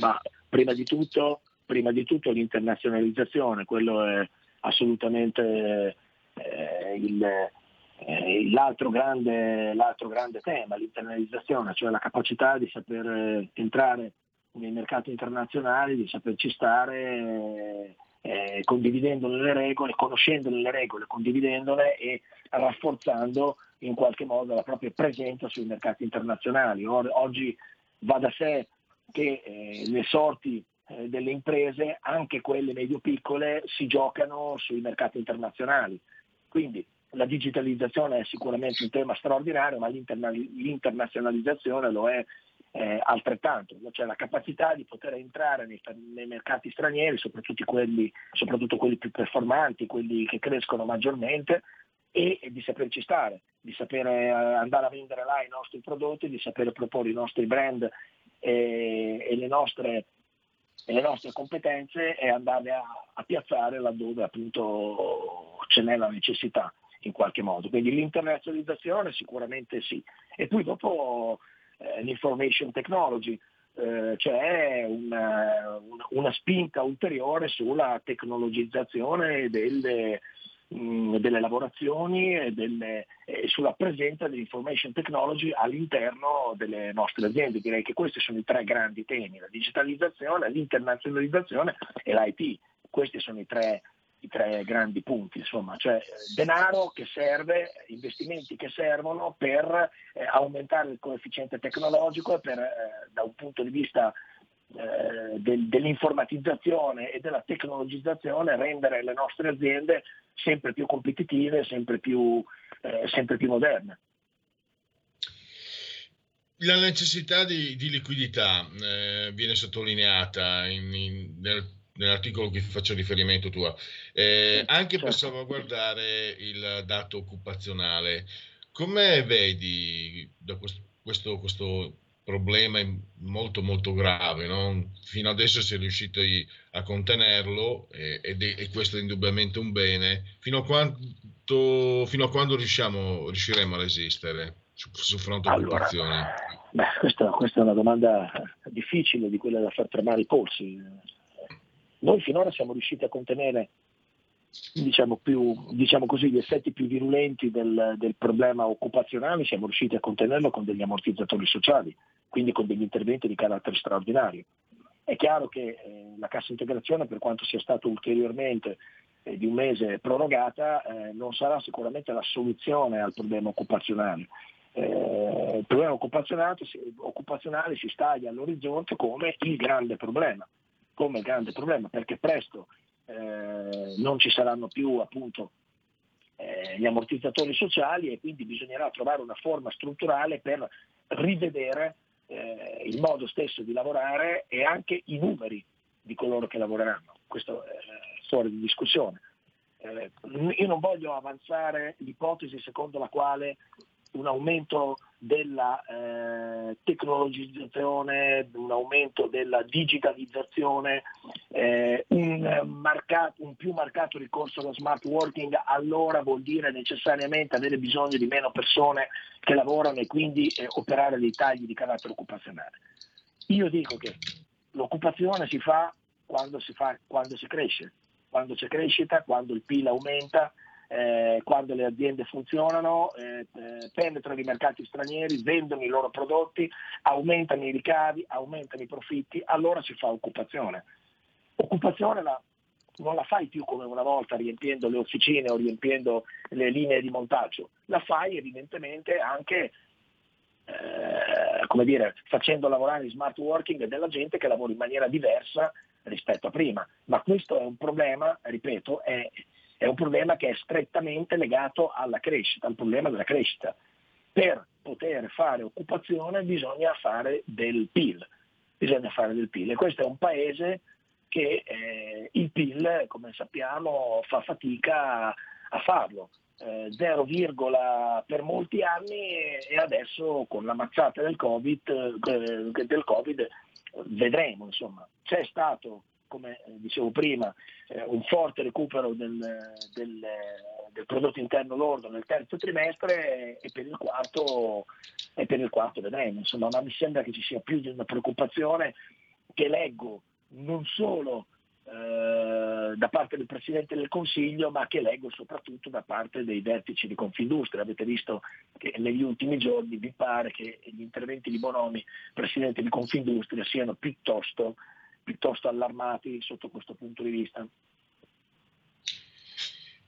H: Ma prima di tutto, prima di tutto l'internazionalizzazione, quello è assolutamente eh, il, eh, l'altro, grande, l'altro, grande, tema, l'internalizzazione, cioè la capacità di saper eh, entrare nei mercati internazionali, di saperci stare eh, condividendone le regole, conoscendone le regole, condividendole e rafforzando in qualche modo la propria presenza sui mercati internazionali. Oggi va da sé che eh, le sorti eh, delle imprese, anche quelle medio-piccole, si giocano sui mercati internazionali. Quindi la digitalizzazione è sicuramente un tema straordinario, ma l'internazionalizzazione lo è eh, altrettanto, cioè la capacità di poter entrare nei, nei mercati stranieri, soprattutto quelli, soprattutto quelli, più performanti, quelli che crescono maggiormente, e, e di saperci stare, di sapere eh, andare a vendere là i nostri prodotti, di sapere proporre i nostri brand e, e, le, nostre, e le, nostre, competenze e andarle a, a piazzare laddove appunto ce n'è la necessità in qualche modo. Quindi l'internazionalizzazione sicuramente sì. E poi dopo eh, l'information technology, eh, cioè una, una, una, spinta ulteriore sulla tecnologizzazione delle, mh, mm, delle lavorazioni e, delle, e, sulla presenza dell'information technology all'interno delle nostre aziende. Direi che questi sono i tre grandi temi, la digitalizzazione, l'internazionalizzazione e l'IT. Questi sono i tre i tre grandi punti, insomma, cioè denaro che serve, investimenti che servono per eh, aumentare il coefficiente tecnologico e per, eh, da un punto di vista eh, del, dell'informatizzazione e della tecnologizzazione rendere le nostre aziende sempre più competitive, sempre più, eh, sempre più moderne.
D: La necessità di, di liquidità eh, viene sottolineata in, in, nel nell'articolo che faccio riferimento tua, eh, anche per certo. salvaguardare il dato occupazionale. Come vedi questo, questo, questo, problema molto molto grave? No? Fino adesso si è riusciti a contenerlo eh, ed è, e questo è indubbiamente un bene. Fino a, quanto, fino a quando riusciamo, riusciremo a resistere su, su fronte
H: allora,
D: occupazione?
H: Beh, questa, questa è una domanda difficile di quella da far tremare i polsi noi finora siamo riusciti a contenere diciamo, più, diciamo così, gli effetti più virulenti del, del, problema occupazionale, siamo riusciti a contenerlo con degli ammortizzatori sociali, quindi con degli interventi di carattere straordinario. È chiaro che eh, la cassa integrazione, per quanto sia stata ulteriormente eh, di un mese prorogata, eh, non sarà sicuramente la soluzione al problema occupazionale. Eh, il problema occupazionale, occupazionale si staglia all'orizzonte come il grande problema come grande problema, perché presto eh, non ci saranno più appunto eh, gli ammortizzatori sociali e quindi bisognerà trovare una forma strutturale per rivedere eh, il modo stesso di lavorare e anche i numeri di coloro che lavoreranno. Questo è fuori di discussione. Eh, io non voglio avanzare l'ipotesi secondo la quale un aumento della eh, tecnologizzazione, un aumento della digitalizzazione, eh, un, marcato, un, più marcato ricorso allo smart working, allora vuol dire necessariamente avere bisogno di meno persone che lavorano e quindi eh, operare dei tagli di carattere occupazionale. Io dico che l'occupazione si fa quando si, fa, quando si cresce, quando c'è crescita, quando il PIL aumenta, eh, quando le aziende funzionano, eh, eh, penetrano i mercati stranieri, vendono i loro prodotti, aumentano i ricavi, aumentano i profitti, allora si fa occupazione. Occupazione la, non la fai più come una volta riempiendo le officine o riempiendo le linee di montaggio, la fai evidentemente anche eh, come dire, facendo lavorare in smart working della gente che lavora in maniera diversa rispetto a prima. Ma questo è un problema, ripeto, è è un problema che è strettamente legato alla crescita, al problema della crescita. Per poter fare occupazione bisogna fare del PIL, bisogna fare del PIL e questo è un paese che eh, il PIL, come sappiamo, fa fatica a farlo. Eh, 0, per molti anni e adesso con la mazzata del Covid, eh, del COVID vedremo. Insomma. C'è stato come dicevo prima, eh, un forte recupero del, del, del, prodotto interno lordo nel terzo trimestre e per il quarto, per il quarto vedremo. Insomma, ma mi sembra che ci sia più di una preoccupazione che leggo non solo eh, da parte del Presidente del Consiglio, ma che leggo soprattutto da parte dei vertici di Confindustria. Avete visto che negli ultimi giorni vi pare che gli interventi di Bonomi, Presidente di Confindustria, siano piuttosto piuttosto allarmati sotto questo punto di vista.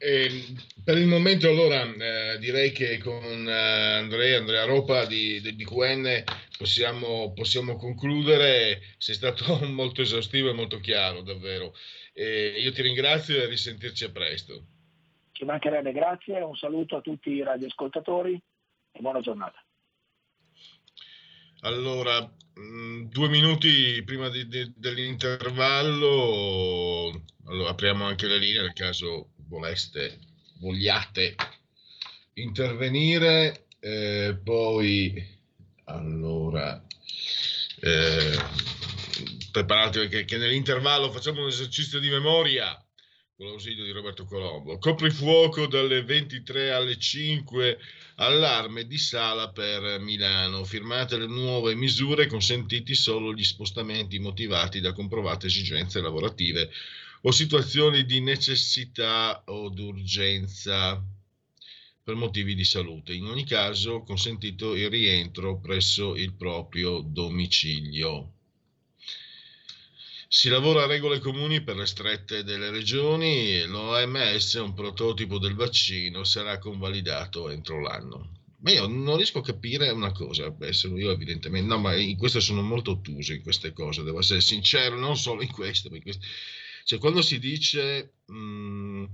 D: Eh, per il momento allora eh, direi che con eh, Andrea, Andrea Ropa di, di, QN possiamo, possiamo, concludere, sei stato [laughs] molto esaustivo e molto chiaro davvero. io ti ringrazio e a risentirci a presto.
H: Ci mancherebbe, grazie, un saluto a tutti i radioascoltatori e buona giornata.
D: Allora, due minuti prima di, di, dell'intervallo, allora, apriamo anche le linee nel caso voleste, vogliate intervenire. Eh, poi, allora, eh, preparatevi che, che nell'intervallo facciamo un esercizio di memoria con l'ausilio di Roberto Colombo. Coprifuoco dalle 23 alle 5, allarme di sala per Milano. Firmate le nuove misure, consentiti solo gli spostamenti motivati da comprovate esigenze lavorative o situazioni di necessità o d'urgenza per motivi di salute. In ogni caso, consentito il rientro presso il proprio domicilio. Si lavora a regole comuni per le strette delle regioni, l'OMS, un prototipo del vaccino, sarà convalidato entro l'anno. Ma io non riesco a capire una cosa, essere io evidentemente, no, ma in questo sono molto ottuso in queste cose, devo essere sincero, non solo in questo, questo. cioè quando si dice mh,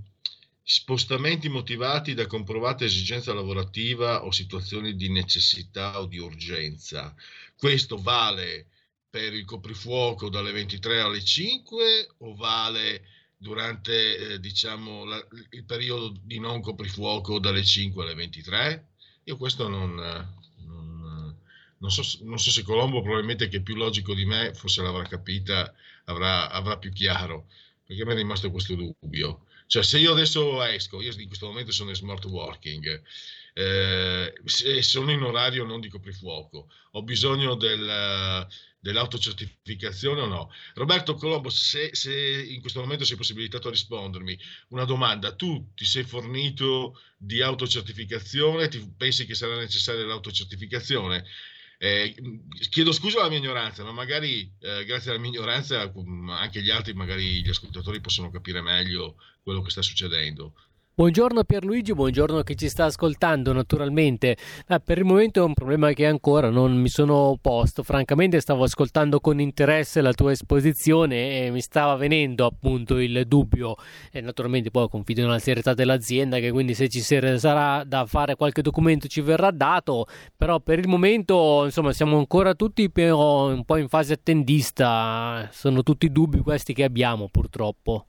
D: spostamenti motivati da comprovata esigenza lavorativa o situazioni di necessità o di urgenza, questo vale per il coprifuoco dalle 23 alle 5 o vale durante eh, diciamo, la, il periodo di non coprifuoco dalle 5 alle 23? Io questo non, non, non, so, non so, se Colombo probabilmente che è più logico di me, forse l'avrà capita, avrà, avrà più chiaro, perché mi è rimasto questo dubbio. Cioè se io adesso esco, io in questo momento sono in smart working, eh, sono in orario non di coprifuoco, ho bisogno del, dell'autocertificazione o no? Roberto Colombo, se, se, in questo momento sei possibilitato a rispondermi, una domanda, tu ti sei fornito di autocertificazione, ti pensi che sarà necessaria l'autocertificazione? Eh, chiedo scusa alla mia ignoranza, ma magari eh, grazie alla mia ignoranza anche gli altri, magari gli ascoltatori possono capire meglio quello che sta succedendo.
I: Buongiorno Pierluigi, buongiorno a chi ci sta ascoltando naturalmente. Ah, per il momento è un problema che ancora non mi sono posto. Francamente stavo ascoltando con interesse la tua esposizione e mi stava venendo appunto il dubbio. E naturalmente poi confido nella serietà dell'azienda che quindi se ci sarà da fare qualche documento ci verrà dato. Però per il momento insomma siamo ancora tutti un po' in fase attendista. Sono tutti dubbi questi che abbiamo purtroppo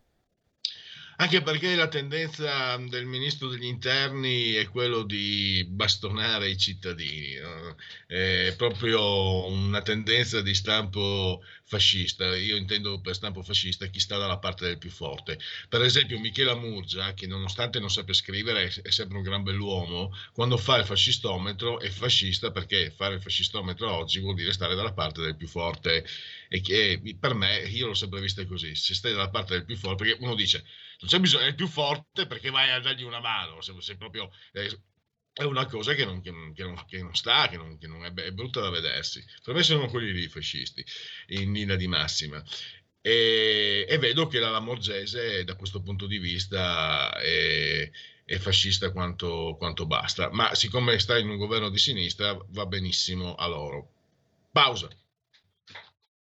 D: anche perché la tendenza del ministro degli interni è quello di bastonare i cittadini, è proprio una tendenza di stampo fascista, io intendo per stampo fascista chi sta dalla parte del più forte. Per esempio Michela Murgia, che nonostante non sappia scrivere è sempre un gran bell'uomo, quando fa il fascistometro è fascista perché fare il fascistometro oggi vuol dire stare dalla parte del più forte e che per me, io l'ho sempre vista così, se stai dalla parte del più forte, perché uno dice non c'è bisogno, è più forte perché vai a dargli una mano, se, se proprio... Eh, è una cosa che non, che che non, che non sta, che non, è, è, brutta da vedersi. Per me sono quelli lì fascisti, in linea di massima. E, e, vedo che la Lamorgese da questo punto di vista è, è fascista quanto, quanto, basta, ma siccome sta in un governo di sinistra va benissimo a loro. Pausa.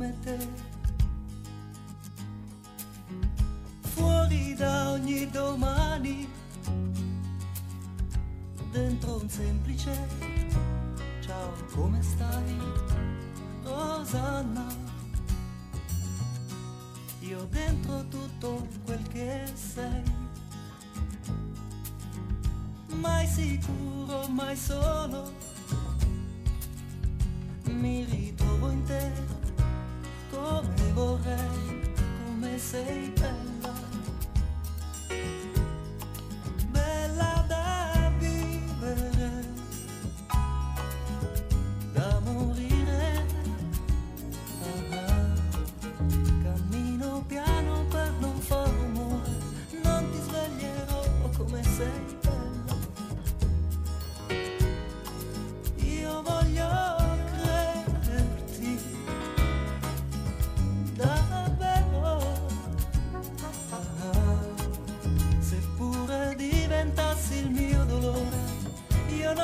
J: come te. Fuori da ogni domani, dentro un semplice ciao, come stai, Rosanna? Io dentro tutto quel che sei. Mai sicuro, mai solo, mi ritrovo in te come vorrei come sei bella. Bella da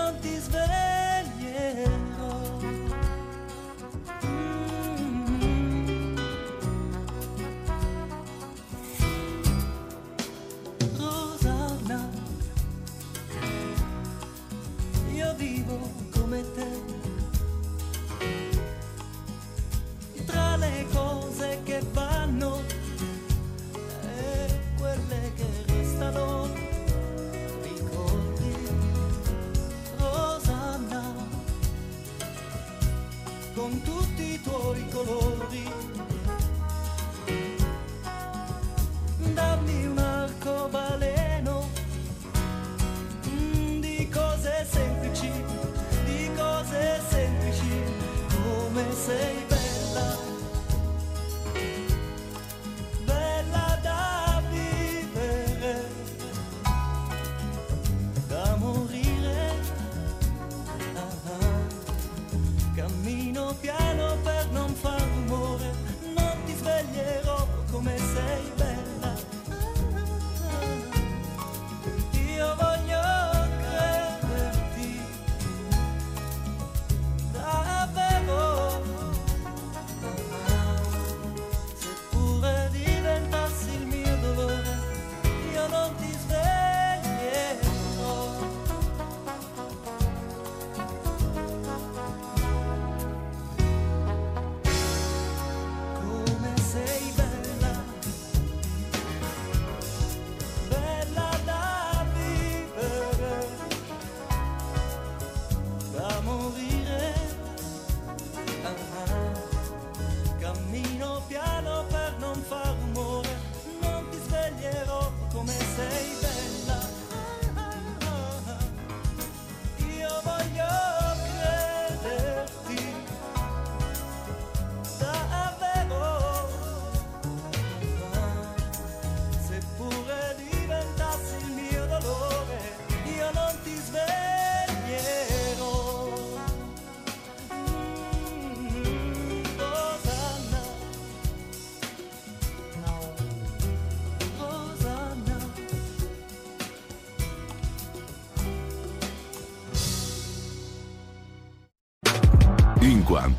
J: io non ti colori dammi un arcobaleno di cose semplici di cose semplici come sei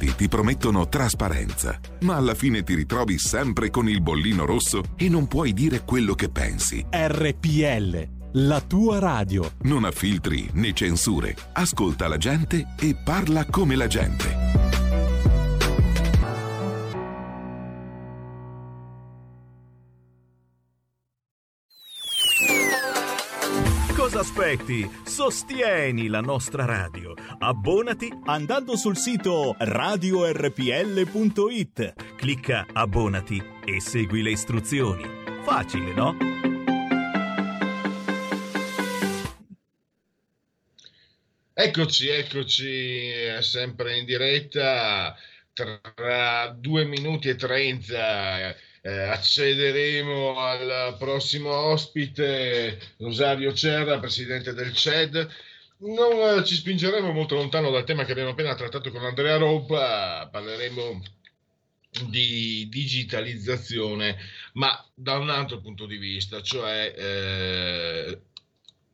K: Quanti ti promettono trasparenza, ma alla fine ti ritrovi sempre con il bollino rosso e non puoi dire quello che pensi.
L: RPL, la tua radio.
K: Non ha filtri né censure. Ascolta la gente e parla come la gente.
M: Cosa aspetti? Sostieni la nostra radio. Abbonati andando sul sito radiorpl.it. Clicca abbonati e segui le istruzioni. Facile, no?
D: Eccoci, eccoci, sempre in diretta. Tra due minuti e trenta eh, accederemo al prossimo ospite, Rosario Cerra, presidente del CED. Non eh, ci spingeremo molto lontano dal tema che abbiamo appena trattato con Andrea Roba, parleremo di digitalizzazione, ma da un altro punto di vista, cioè eh,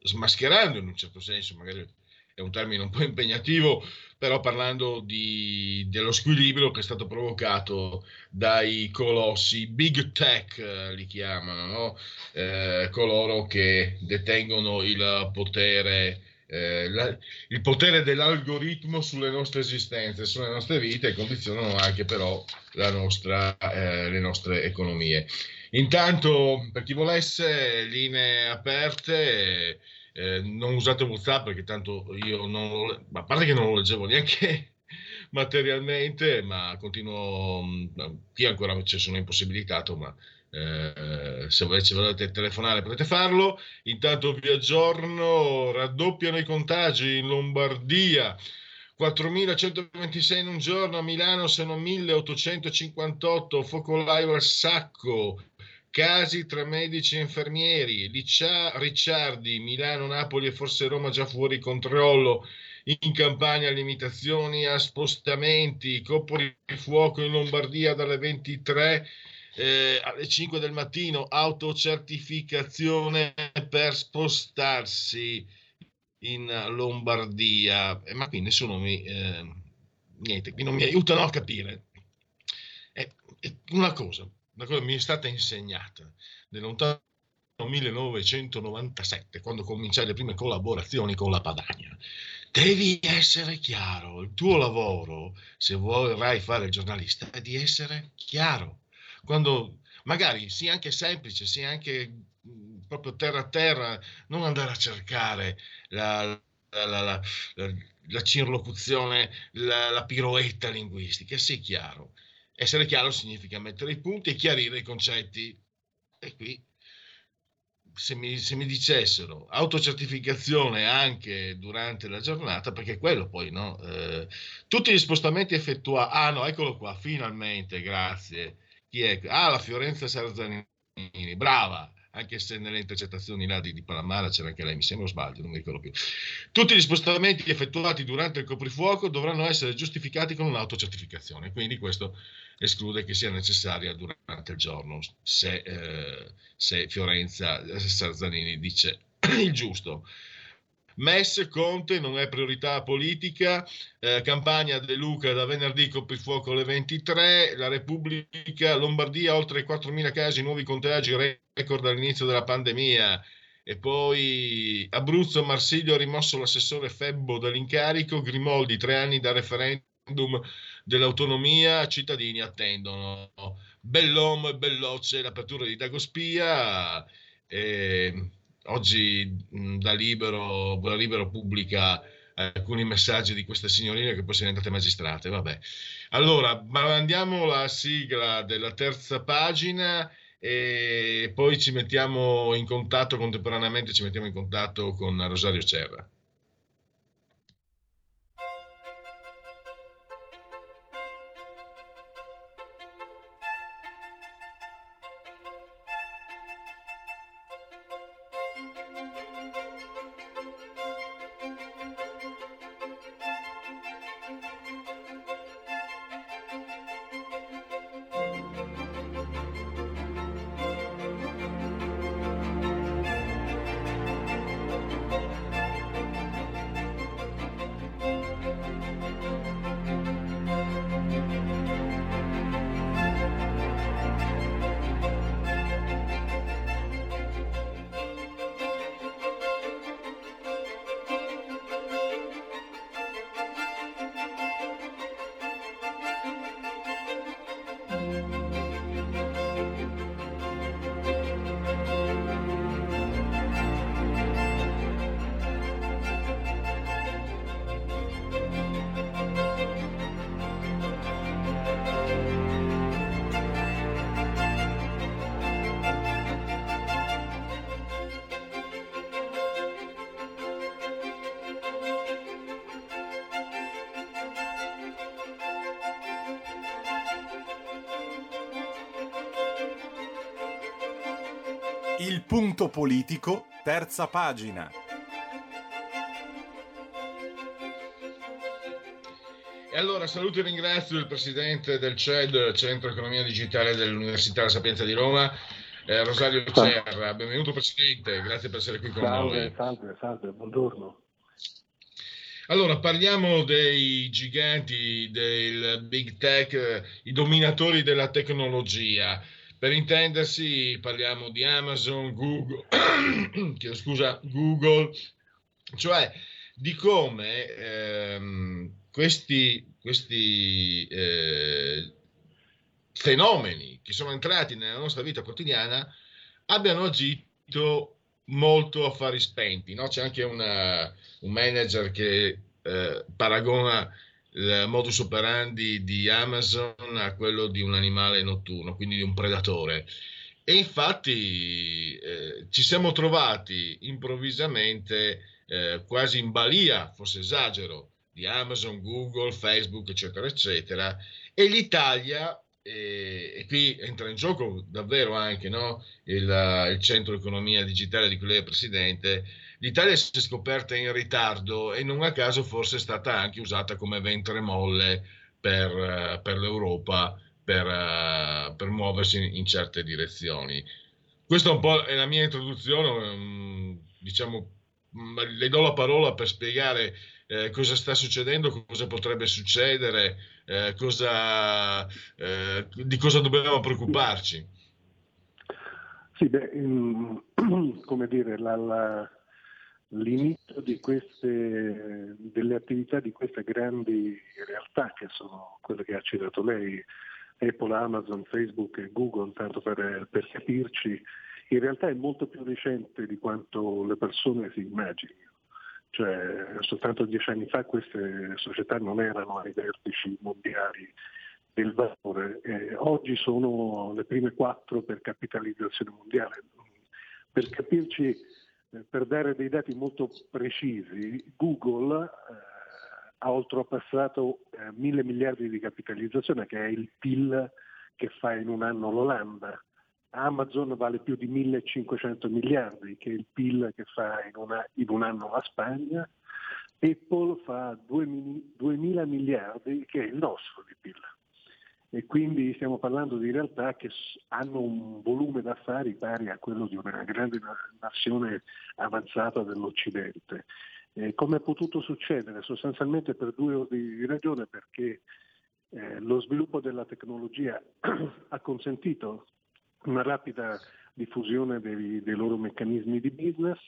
D: smascherando in un certo senso magari è un termine un po' impegnativo, però parlando di, dello squilibrio che è stato provocato dai colossi, big tech eh, li chiamano, no? eh, coloro che detengono il potere. Eh, la, il potere dell'algoritmo sulle nostre esistenze, sulle nostre vite e condizionano anche però nostra, eh, le nostre economie. Intanto, per chi volesse, linee aperte, eh, non usate WhatsApp perché tanto io non lo, a parte che non lo leggevo neanche [laughs] materialmente, ma continuo, qui ancora ci sono impossibilitato, ma eh, se invece volete telefonare potete farlo. Intanto vi aggiorno, raddoppiano i contagi in Lombardia. 4.126 in un giorno, a Milano sono 1.858, focolaio al sacco, Casi tra medici e infermieri, Liccia, Ricciardi, Milano, Napoli e forse Roma già fuori controllo, in Campania limitazioni a spostamenti, coppo di fuoco in Lombardia dalle 23 eh, alle 5 del mattino, autocertificazione per spostarsi in Lombardia. Eh, ma qui nessuno mi... Eh, niente, qui non mi aiutano a capire. È, è una cosa, una cosa mi è stata insegnata nel lontano 1997, quando cominciai le prime collaborazioni con la Padania. Devi essere chiaro, il tuo lavoro, se vorrai fare il giornalista, è di essere chiaro. Quando magari sia anche semplice, sia anche proprio terra a terra, non andare a cercare la, la, la, la cirlocuzione, la, piroetta linguistica, sii chiaro. Essere chiaro significa mettere i punti e chiarire i concetti. E qui, se mi, se mi dicessero autocertificazione anche durante la giornata, perché quello poi, no? Eh, tutti gli spostamenti effettuati. Ah, no, eccolo qua, finalmente, grazie. Chi è? Ah, la Fiorenza Sarzanini, brava anche se nelle intercettazioni là di, di Palamara c'era anche lei, mi sembra o sbaglio, non mi ricordo più. Tutti gli spostamenti effettuati durante il coprifuoco dovranno essere giustificati con un'autocertificazione, quindi questo esclude che sia necessaria durante il giorno, se, eh, se Fiorenza Sarzanini dice [clears throat] il giusto. MES, Conte non è priorità politica, eh, campagna De Luca da venerdì coprifuoco alle 23, la Repubblica, Lombardia oltre 4.000 casi, nuovi contagi, record all'inizio della pandemia. E poi Abruzzo, Marsiglio ha rimosso l'assessore Febbo dall'incarico, Grimoldi tre anni da referendum dell'autonomia, cittadini attendono. Bell'uomo e bellocce l'apertura di Dagospia. E oggi da libero, da libero pubblica alcuni messaggi di queste signorine che poi sono diventate magistrate. Vabbè. Allora, mandiamo la sigla della terza pagina e poi ci mettiamo in contatto contemporaneamente, ci mettiamo in contatto con Rosario Cerra.
L: Il punto politico, terza pagina.
D: E allora saluto e ringrazio il presidente del CED, Centro Economia Digitale dell'Università La Sapienza di Roma, eh, Rosario Cerra. Benvenuto presidente, grazie per essere qui con
H: salve,
D: noi.
H: Salve, salve, buongiorno.
D: Allora, parliamo dei giganti del big tech, i dominatori della tecnologia. Per intendersi, parliamo di Amazon, Google, [coughs] scusa, Google, cioè di come ehm, questi, questi eh, fenomeni che sono entrati nella nostra vita quotidiana abbiano agito molto a fari spenti. No? C'è anche una, un manager che eh, paragona il modus operandi di Amazon a quello di un animale notturno, quindi di un predatore. E infatti eh, ci siamo trovati improvvisamente eh, quasi in balia, forse esagero, di Amazon, Google, Facebook, eccetera, eccetera. E l'Italia, eh, e qui entra in gioco davvero anche no? il, il centro economia digitale di cui lei è presidente, l'Italia si è scoperta in ritardo e non a caso forse è stata anche usata come ventre molle per, per l'Europa per, per muoversi in, certe direzioni. Questa un po' è la mia introduzione, mm, diciamo, mm, le do la parola per spiegare eh, cosa sta succedendo, cosa potrebbe succedere, eh, cosa, eh, di cosa dobbiamo preoccuparci.
N: Sì, beh, in, [clears throat] come dire, la, la, l'inizio di queste, delle attività di queste grandi realtà che sono quelle che ha citato lei, Apple, Amazon, Facebook e Google, tanto per, per capirci, in realtà è molto più recente di quanto le persone si immaginino. Cioè, soltanto dieci anni fa queste società non erano ai vertici mondiali del valore, eh, oggi sono le prime quattro per capitalizzazione mondiale. Per capirci, eh, per dare dei dati molto precisi, Google eh, ha oltrepassato eh, mille miliardi di capitalizzazione, che è il PIL che fa in un anno l'Olanda. Amazon vale più di 1500 miliardi, che è il PIL che fa in, una, in un anno la Spagna. Apple fa 2000 miliardi, che è il nostro di PIL. E quindi stiamo parlando di realtà che hanno un volume d'affari pari a quello di una grande nazione avanzata dell'Occidente. Eh, come è potuto succedere? Sostanzialmente per due ordini di ragione, perché eh, lo sviluppo della tecnologia [clears throat] ha consentito una rapida diffusione dei, dei loro meccanismi di business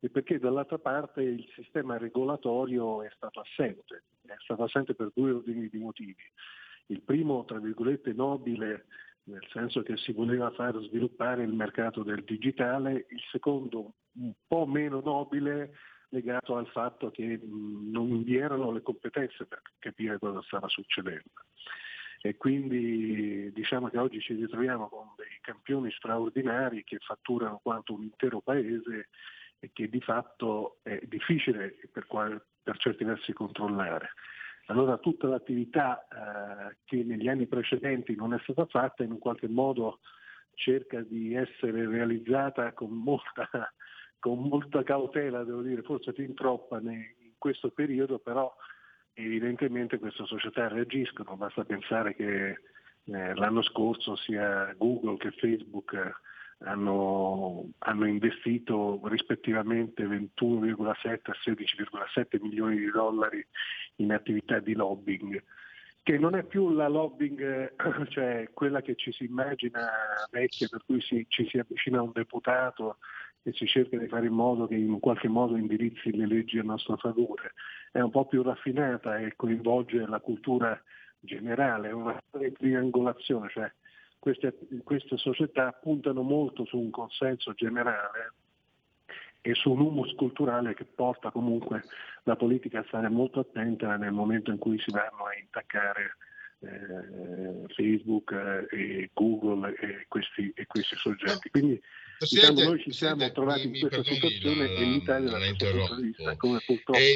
N: e perché dall'altra parte il sistema regolatorio è stato assente, è stato assente per due ordini di motivi. Il primo, tra virgolette, nobile, nel senso che si voleva far sviluppare il mercato del digitale, il secondo un po' meno nobile, legato al fatto che non vi erano le competenze per capire cosa stava succedendo e quindi diciamo che oggi ci ritroviamo con dei campioni straordinari che fatturano quanto un intero paese e che di fatto è difficile per, qual- per certi versi controllare. Allora tutta l'attività eh, che negli anni precedenti non è stata fatta in un qualche modo cerca di essere realizzata con molta, con molta cautela, devo dire, forse fin troppa in questo periodo, però evidentemente queste società reagiscono, basta pensare che eh, l'anno scorso sia Google che Facebook eh, hanno, hanno, investito rispettivamente 21,7 e 16,7 milioni di dollari in attività di lobbying, che non è più la lobbying, eh, [clears throat] cioè quella che ci si immagina vecchia, per cui si, ci si avvicina a un deputato e si cerca di fare in modo che in qualche modo indirizzi le leggi a nostro favore. È un po' più raffinata e coinvolge la cultura generale, è una triangolazione, cioè queste, queste società puntano molto su un consenso generale e su un humus culturale che porta comunque la politica a stare molto attenta nel momento in cui si vanno a intaccare eh, Facebook eh, e Google e questi, e questi soggetti. Quindi diciamo, noi ci siamo trovati in questa situazione la, e l'Italia punto di vista, come purtroppo... È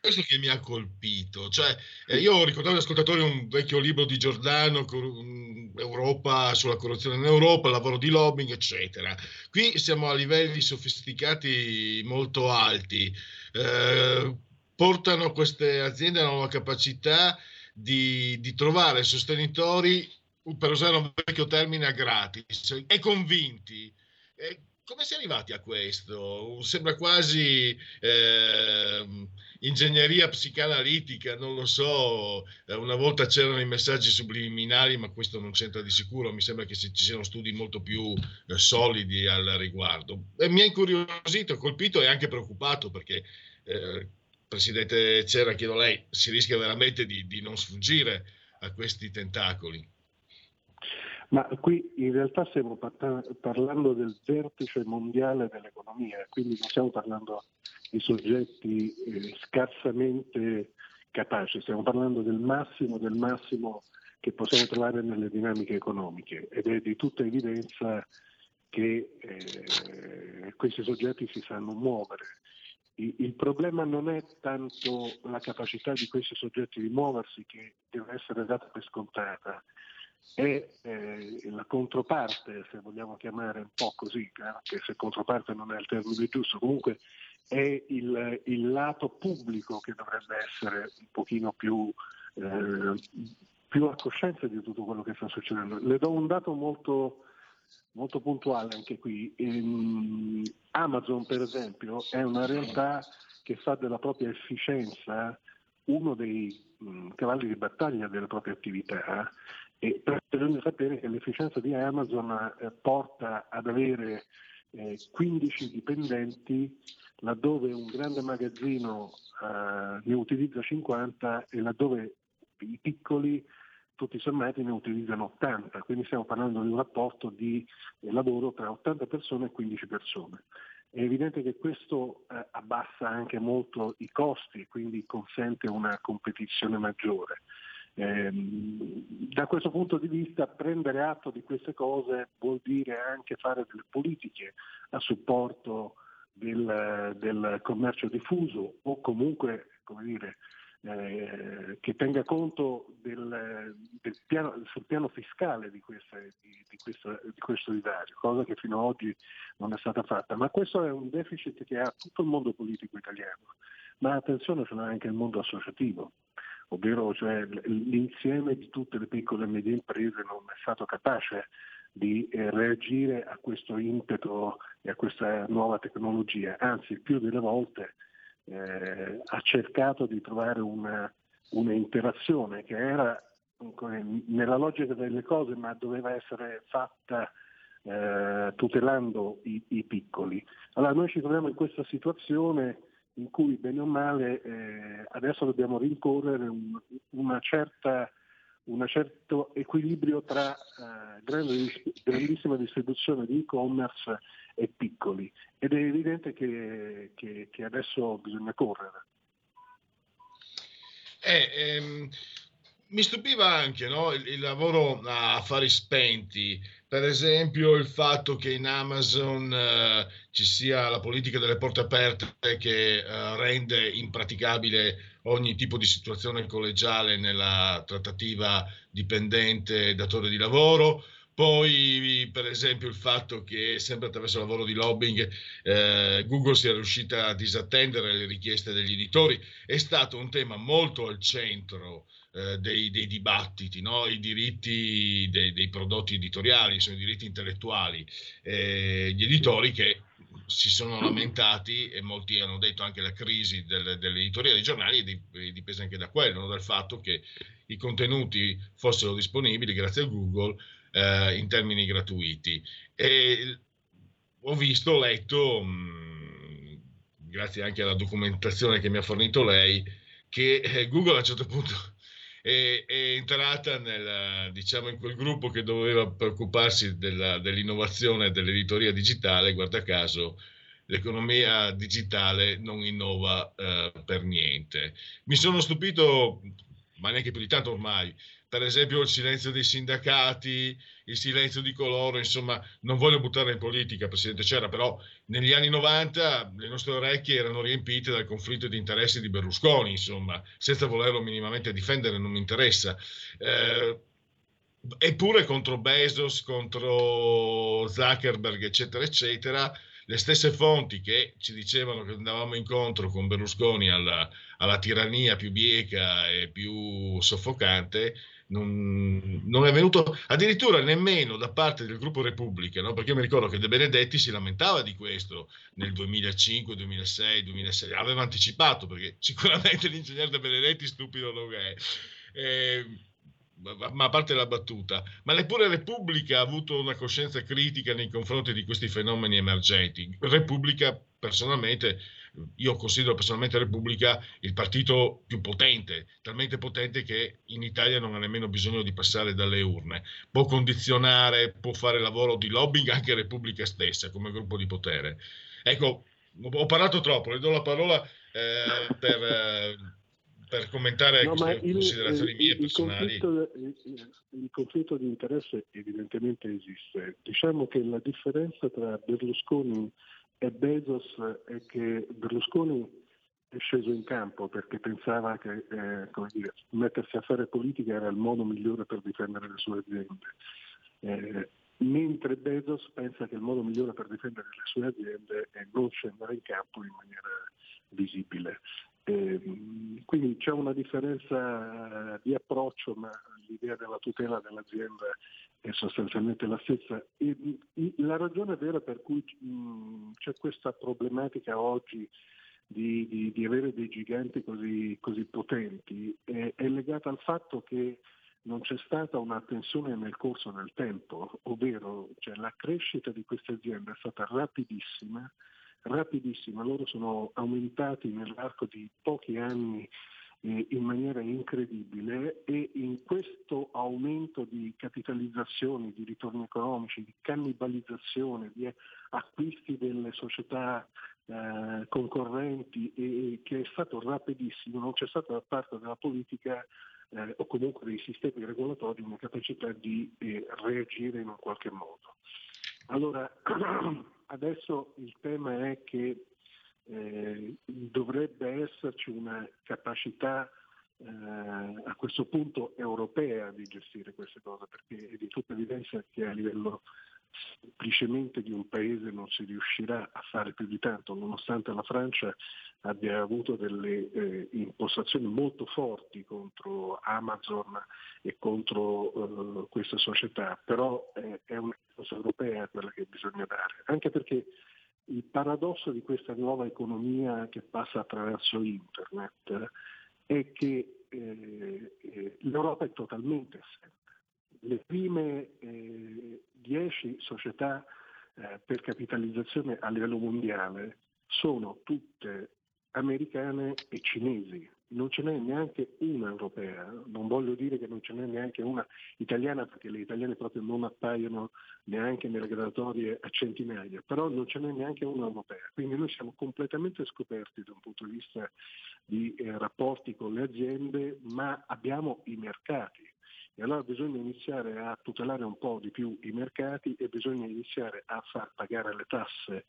D: questo che mi ha colpito. Cioè, eh, io ho ricordato agli ascoltatori un vecchio libro di Giordano, Europa sulla corruzione in Europa, lavoro di lobbying, eccetera. Qui siamo a livelli sofisticati molto alti. Eh, portano queste aziende a una capacità di, di trovare sostenitori, per usare un vecchio termine, a gratis e convinti. Come si è arrivati a questo? Sembra quasi eh, ingegneria psicanalitica, non lo so. Eh, una volta c'erano i messaggi subliminali, ma questo non c'entra di sicuro. Mi sembra che ci siano studi molto più eh, solidi al riguardo. E mi ha incuriosito, colpito e anche preoccupato perché, eh, Presidente Cera, chiedo a lei, si rischia veramente di, di non sfuggire a questi tentacoli.
N: Ma qui in realtà stiamo parlando del vertice mondiale dell'economia, quindi non stiamo parlando di soggetti eh, scarsamente capaci, stiamo parlando del massimo del massimo che possiamo trovare nelle dinamiche economiche ed è di tutta evidenza che eh, questi soggetti si sanno muovere. Il problema non è tanto la capacità di questi soggetti di muoversi che deve essere data per scontata, è eh, la controparte, se vogliamo chiamare un po' così, anche se controparte non è il termine giusto, comunque è il, il lato pubblico che dovrebbe essere un pochino più, eh, più a coscienza di tutto quello che sta succedendo. Le do un dato molto, molto puntuale anche qui. In Amazon, per esempio, è una realtà che fa della propria efficienza uno dei mh, cavalli di battaglia delle proprie attività e bisogna sapere che l'efficienza di Amazon eh, porta ad avere eh, 15 dipendenti laddove un grande magazzino eh, ne utilizza 50 e laddove i piccoli tutti sommati ne utilizzano 80, quindi stiamo parlando di un rapporto di eh, lavoro tra 80 persone e 15 persone. È evidente che questo eh, abbassa anche molto i costi e quindi consente una competizione maggiore. Eh, da questo punto di vista prendere atto di queste cose vuol dire anche fare delle politiche a supporto del, del commercio diffuso o comunque dire, eh, che tenga conto del, del piano, sul piano fiscale di, queste, di, di, questo, di, questo, divario, cosa che fino ad oggi non è stata fatta. Ma questo è un deficit che ha tutto il mondo politico italiano, ma attenzione ce l'ha anche il mondo associativo ovvero cioè, l'insieme di tutte le piccole e medie imprese non è stato capace di eh, reagire a questo impeto e a questa nuova tecnologia, anzi più delle volte eh, ha cercato di trovare una, una interazione che era nella logica delle cose ma doveva essere fatta eh, tutelando i, i, piccoli. Allora noi ci troviamo in questa situazione in cui bene o male eh, adesso dobbiamo rincorrere un, una certa, un certo equilibrio tra eh, grande, grandissima distribuzione di e-commerce e piccoli ed è evidente che, che, che adesso bisogna correre.
D: Eh, ehm, mi stupiva anche no, il, il, lavoro a affari spenti, per esempio il fatto che in Amazon eh, ci sia la politica delle porte aperte che eh, rende impraticabile ogni tipo di situazione collegiale nella trattativa dipendente-datore di lavoro. Poi, per esempio, il fatto che sempre attraverso il lavoro di lobbying eh, Google sia riuscita a disattendere le richieste degli editori è stato un tema molto al centro eh, dei, dei, dibattiti, no? i diritti dei, dei, prodotti editoriali, sono i diritti intellettuali, eh, gli editori che si sono lamentati e molti hanno detto anche la crisi del, dell'editoria dei giornali è dipesa anche da quello, no? dal fatto che i contenuti fossero disponibili grazie a Google eh, in termini gratuiti. E ho visto, ho letto, mh, grazie anche alla documentazione che mi ha fornito lei, che eh, Google a un certo punto è, è entrata nel, diciamo, in quel gruppo che doveva preoccuparsi della, dell'innovazione dell'editoria digitale, guarda caso l'economia digitale non innova eh, per niente. Mi sono stupito, ma neanche più di tanto ormai, per esempio il silenzio dei sindacati, il silenzio di coloro, insomma, non voglio buttare in politica, Presidente C'era, però negli anni 90 le nostre orecchie erano riempite dal conflitto di interessi di Berlusconi, insomma, senza volerlo minimamente difendere, non mi interessa. Eh, eppure contro Bezos, contro Zuckerberg, eccetera, eccetera, le stesse fonti che ci dicevano che andavamo incontro con Berlusconi alla, alla tirannia più bieca e più soffocante, non, non, è venuto addirittura nemmeno da parte del gruppo Repubblica, no? perché io mi ricordo che De Benedetti si lamentava di questo nel 2005, 2006, 2006, aveva anticipato perché [laughs] sicuramente l'ingegnere De Benedetti stupido non è. Eh, ma a parte la battuta, ma neppure Repubblica ha avuto una coscienza critica nei confronti di questi fenomeni emergenti. Repubblica, personalmente, io considero personalmente Repubblica il partito più potente, talmente potente che in Italia non ha nemmeno bisogno di passare dalle urne. Può condizionare, può fare lavoro di lobbying anche Repubblica stessa come gruppo di potere. Ecco, ho parlato troppo, le do la parola eh, per... Eh, per commentare no, queste il, considerazioni mie
N: il,
D: personali.
N: Conflitto, il, il, conflitto di interesse evidentemente esiste. Diciamo che la differenza tra Berlusconi e Bezos è che Berlusconi è sceso in campo perché pensava che eh, dire, mettersi a fare politica era il modo migliore per difendere le sue aziende. Eh, mentre Bezos pensa che il modo migliore per difendere le sue aziende è non scendere in campo in maniera visibile. Eh, quindi c'è una differenza di approccio, ma l'idea della tutela dell'azienda è sostanzialmente la stessa. E, la ragione vera per cui mh, c'è questa problematica oggi di, di, di avere dei giganti così, così potenti è, è, legata al fatto che non c'è stata una tensione nel corso del tempo, ovvero cioè, la crescita di queste aziende è stata rapidissima rapidissima, loro sono aumentati nell'arco di pochi anni eh, in maniera incredibile e in questo aumento di capitalizzazione, di ritorni economici, di cannibalizzazione, di acquisti delle società eh, concorrenti e, che è stato rapidissimo, non c'è stata da parte della politica eh, o comunque dei sistemi regolatori una capacità di eh, reagire in un qualche modo. Allora, [clears throat] adesso il tema è che eh, dovrebbe esserci una capacità eh, a questo punto europea di gestire queste cose, perché è di tutta evidenza che a livello semplicemente di un paese non si riuscirà a fare più di tanto, nonostante la Francia abbia avuto delle eh, impostazioni molto forti contro Amazon e contro eh, queste società, però eh, è una cosa europea quella che bisogna dare, anche perché il paradosso di questa nuova economia che passa attraverso internet è che eh, eh, l'Europa è totalmente assente. Le prime eh, dieci società eh, per capitalizzazione a livello mondiale sono tutte americane e cinesi, non ce n'è neanche una europea, non voglio dire che non ce n'è neanche una italiana perché le italiane proprio non appaiono neanche nelle graduatorie a centinaia, però non ce n'è neanche una europea, quindi noi siamo completamente scoperti da un punto di vista di eh, rapporti con le aziende, ma abbiamo i mercati. E allora bisogna iniziare a tutelare un po' di più i mercati e bisogna iniziare a far pagare le tasse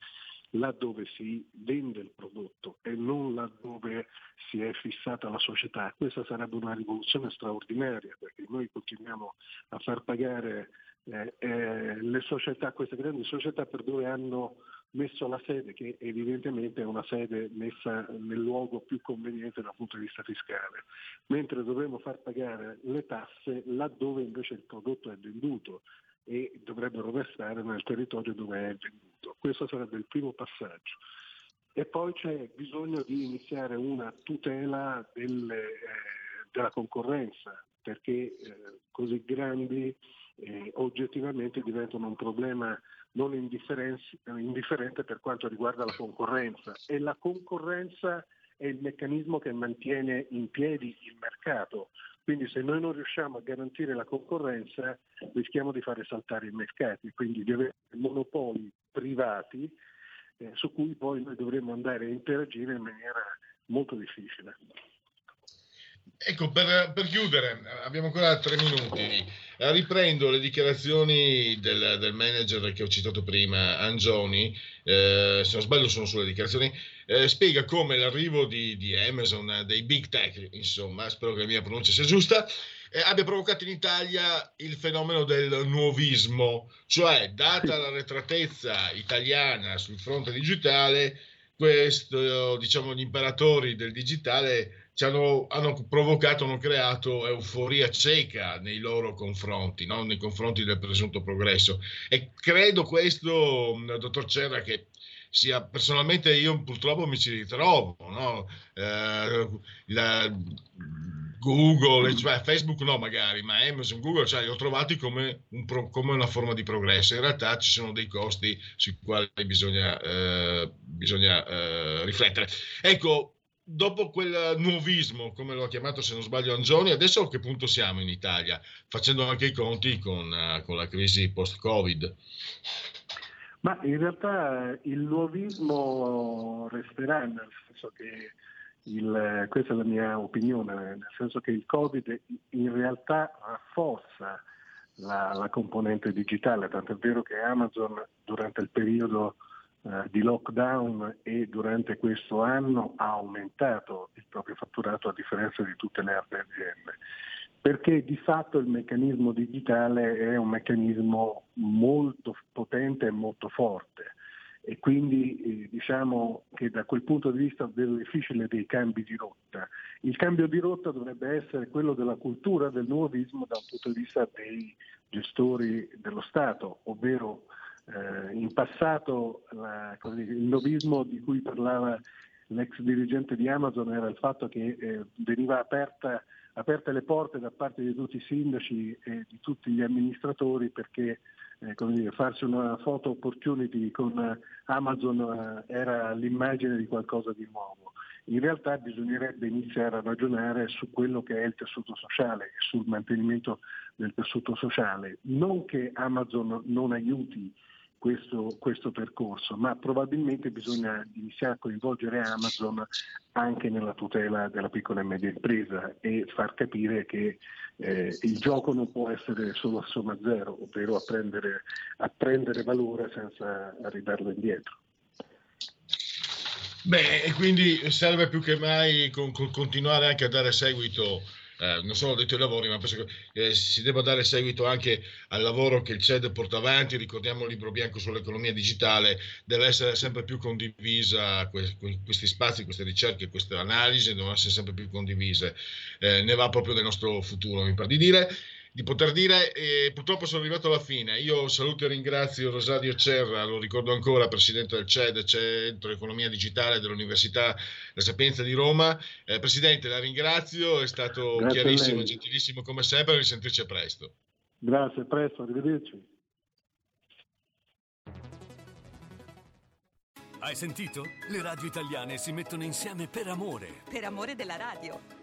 N: laddove si vende il prodotto e non laddove si è fissata la società. Questa sarebbe una rivoluzione straordinaria perché noi continuiamo a far pagare eh, eh, le società, queste grandi società per dove hanno messo la sede, che evidentemente è una sede messa nel luogo più conveniente dal punto di vista fiscale, mentre dovremmo far pagare le tasse laddove invece il prodotto è venduto e dovrebbero restare nel territorio dove è venduto. Questo sarebbe il primo passaggio. E poi c'è bisogno di iniziare una tutela delle, eh, della concorrenza, perché eh, così grandi eh, oggettivamente diventano un problema non indifferente per quanto riguarda la concorrenza. E la concorrenza è il meccanismo che mantiene in piedi il mercato. Quindi se noi non riusciamo a garantire la concorrenza rischiamo di fare saltare i mercati, quindi di avere monopoli privati eh, su cui poi noi dovremmo andare a interagire in maniera molto difficile.
D: Ecco, per, per, chiudere, abbiamo ancora tre minuti. Riprendo le dichiarazioni del, del manager che ho citato prima, Angioni, eh, se non sbaglio sono sulle dichiarazioni, eh, spiega come l'arrivo di, di, Amazon, dei big tech, insomma, spero che la mia pronuncia sia giusta, eh, abbia provocato in Italia il fenomeno del nuovismo, cioè data la retratezza italiana sul fronte digitale, questo, diciamo, gli imperatori del digitale ci hanno, hanno, provocato, hanno creato euforia cieca nei loro confronti, no? nei confronti del presunto progresso. E credo questo, dottor Cerra, che sia personalmente io purtroppo mi ci ritrovo, no? eh, la, Google, cioè Facebook no magari, ma Amazon, Google, cioè li ho trovati come, un pro, come, una forma di progresso. In realtà ci sono dei costi sui quali bisogna, eh, bisogna eh, riflettere. Ecco, dopo quel nuovismo, come lo ha chiamato se non sbaglio Angioni, adesso a che punto siamo in Italia, facendo anche i conti con, uh, con la crisi post-Covid?
N: Ma in realtà il nuovismo resterà, nel senso che il, questa è la mia opinione, nel senso che il Covid in realtà rafforza la, la componente digitale, tanto è vero che Amazon durante il periodo eh, di lockdown e durante questo anno ha aumentato il proprio fatturato a differenza di tutte le altre aziende perché di fatto il meccanismo digitale è un meccanismo molto potente e molto forte e quindi eh, diciamo che da quel punto di vista vedo difficile dei cambi di rotta. Il cambio di rotta dovrebbe essere quello della cultura del nuovismo da un punto di vista dei gestori dello Stato, ovvero eh, in passato la, il nuovismo di cui parlava l'ex dirigente di Amazon era il fatto che eh, veniva aperta aperte le porte da parte di tutti i sindaci e di tutti gli amministratori perché eh, dire, farsi una photo opportunity con Amazon eh, era l'immagine di qualcosa di nuovo. In realtà bisognerebbe iniziare a ragionare su quello che è il tessuto sociale e sul mantenimento del tessuto sociale. Non che Amazon non aiuti questo, questo, percorso, ma probabilmente bisogna iniziare a coinvolgere Amazon anche nella tutela della piccola e media impresa e far capire che eh, il gioco non può essere solo a somma zero, ovvero a prendere, a prendere valore senza ridarlo indietro.
D: Beh, e quindi serve più che mai con, con continuare anche a dare seguito eh, non solo detto ai lavori, ma penso che eh, si debba dare seguito anche al lavoro che il CED porta avanti. Ricordiamo il libro bianco sull'economia digitale, deve essere sempre più condivisa, que- questi spazi, queste ricerche, queste analisi devono essere sempre più condivise. Eh, ne va proprio del nostro futuro, mi pare di dire di poter dire e purtroppo sono arrivato alla fine. Io saluto e ringrazio Rosario Cerra, lo ricordo ancora, presidente del CED, Centro Economia Digitale dell'Università La Sapienza di Roma. Eh, presidente, la ringrazio, è stato Grazie chiarissimo e gentilissimo come sempre, risentirci a presto.
N: Grazie, a presto, arrivederci.
O: Hai sentito? Le radio italiane si mettono insieme per amore.
F: Per amore della radio.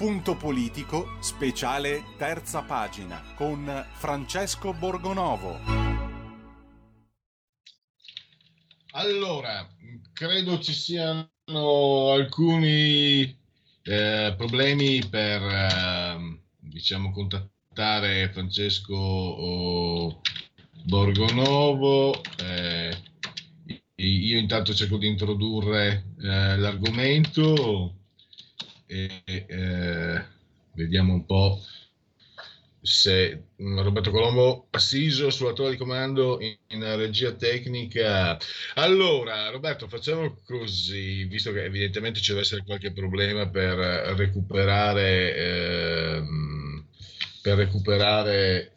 L: Punto politico, speciale terza pagina, con Francesco Borgonovo.
D: Allora, credo ci siano alcuni eh, problemi per, eh, diciamo, contattare Francesco oh, Borgonovo. Eh, io intanto cerco di introdurre eh, l'argomento e eh, vediamo un po' se Roberto Colombo assiso sulla torre di comando in, in, regia tecnica. Allora, Roberto, facciamo così, visto che evidentemente ci deve essere qualche problema per recuperare, eh, per recuperare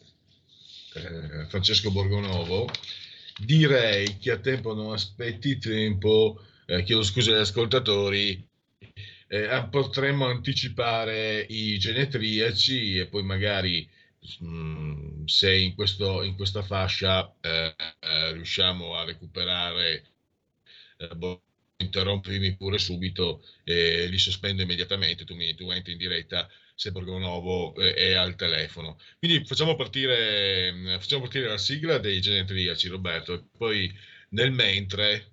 D: eh, Francesco Borgonovo, direi che a tempo non aspetti tempo, eh, chiedo scusa agli ascoltatori, eh, potremmo anticipare i genetriaci e poi magari mh, mm, se in, questo, in, questa fascia eh, eh, riusciamo a recuperare eh, boh, interrompimi pure subito e li sospendo immediatamente tu, mi, tu entri in diretta se Borgonovo eh, è al telefono. Quindi facciamo partire, mm, facciamo partire la sigla dei genetriaci Roberto e poi nel mentre eh,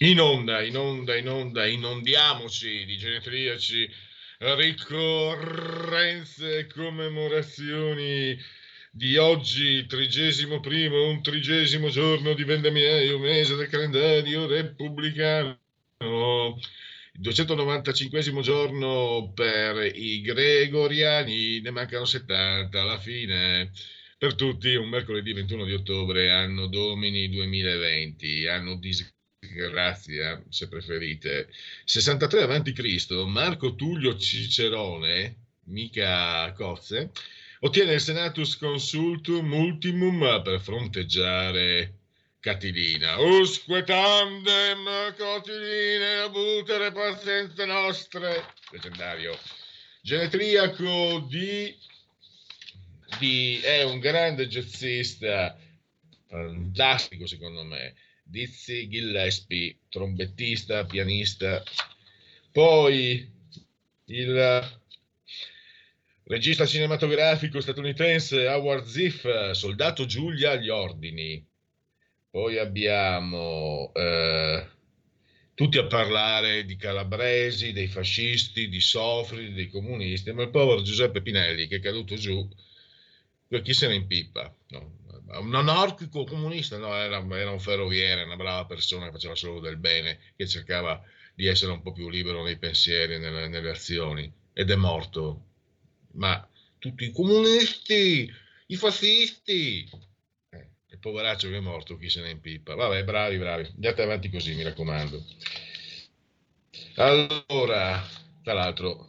D: In onda, in onda, in onda, inondiamoci di genetriaci, ricorrenze e commemorazioni di oggi, trigesimo primo, un trigesimo giorno di vendemmia, mese del calendario repubblicano. 295 giorno per i gregoriani, ne mancano 70 alla fine. Per tutti un mercoledì 21 di ottobre, anno domini 2020, anno di Grazia, se preferite. 63 a.C., Marco Tullio Cicerone, mica Cozze, ottiene il Senatus Consultum Ultimum per fronteggiare Catilina. Usque tandem Catiline abutere pazienze nostre. Leggendario. Genetriaco di, di, è un grande jazzista, fantastico secondo me Dizzy Gillespie, trombettista, pianista. Poi il regista cinematografico statunitense Howard Ziff, soldato Giulia agli ordini. Poi abbiamo eh, tutti a parlare di calabresi, dei fascisti, di Sofri, dei comunisti, ma il povero Giuseppe Pinelli che è caduto giù, chi se ne impippa? Un anarchico comunista, no, era, era, un ferroviere, una brava persona che faceva solo del bene, che cercava di essere un po' più libero nei pensieri, nelle, nelle azioni, ed è morto. Ma tutti i comunisti, i fascisti, il poveraccio che è morto, chi se ne impippa. Vabbè, bravi, bravi. Andate avanti così, mi raccomando. Allora, tra l'altro,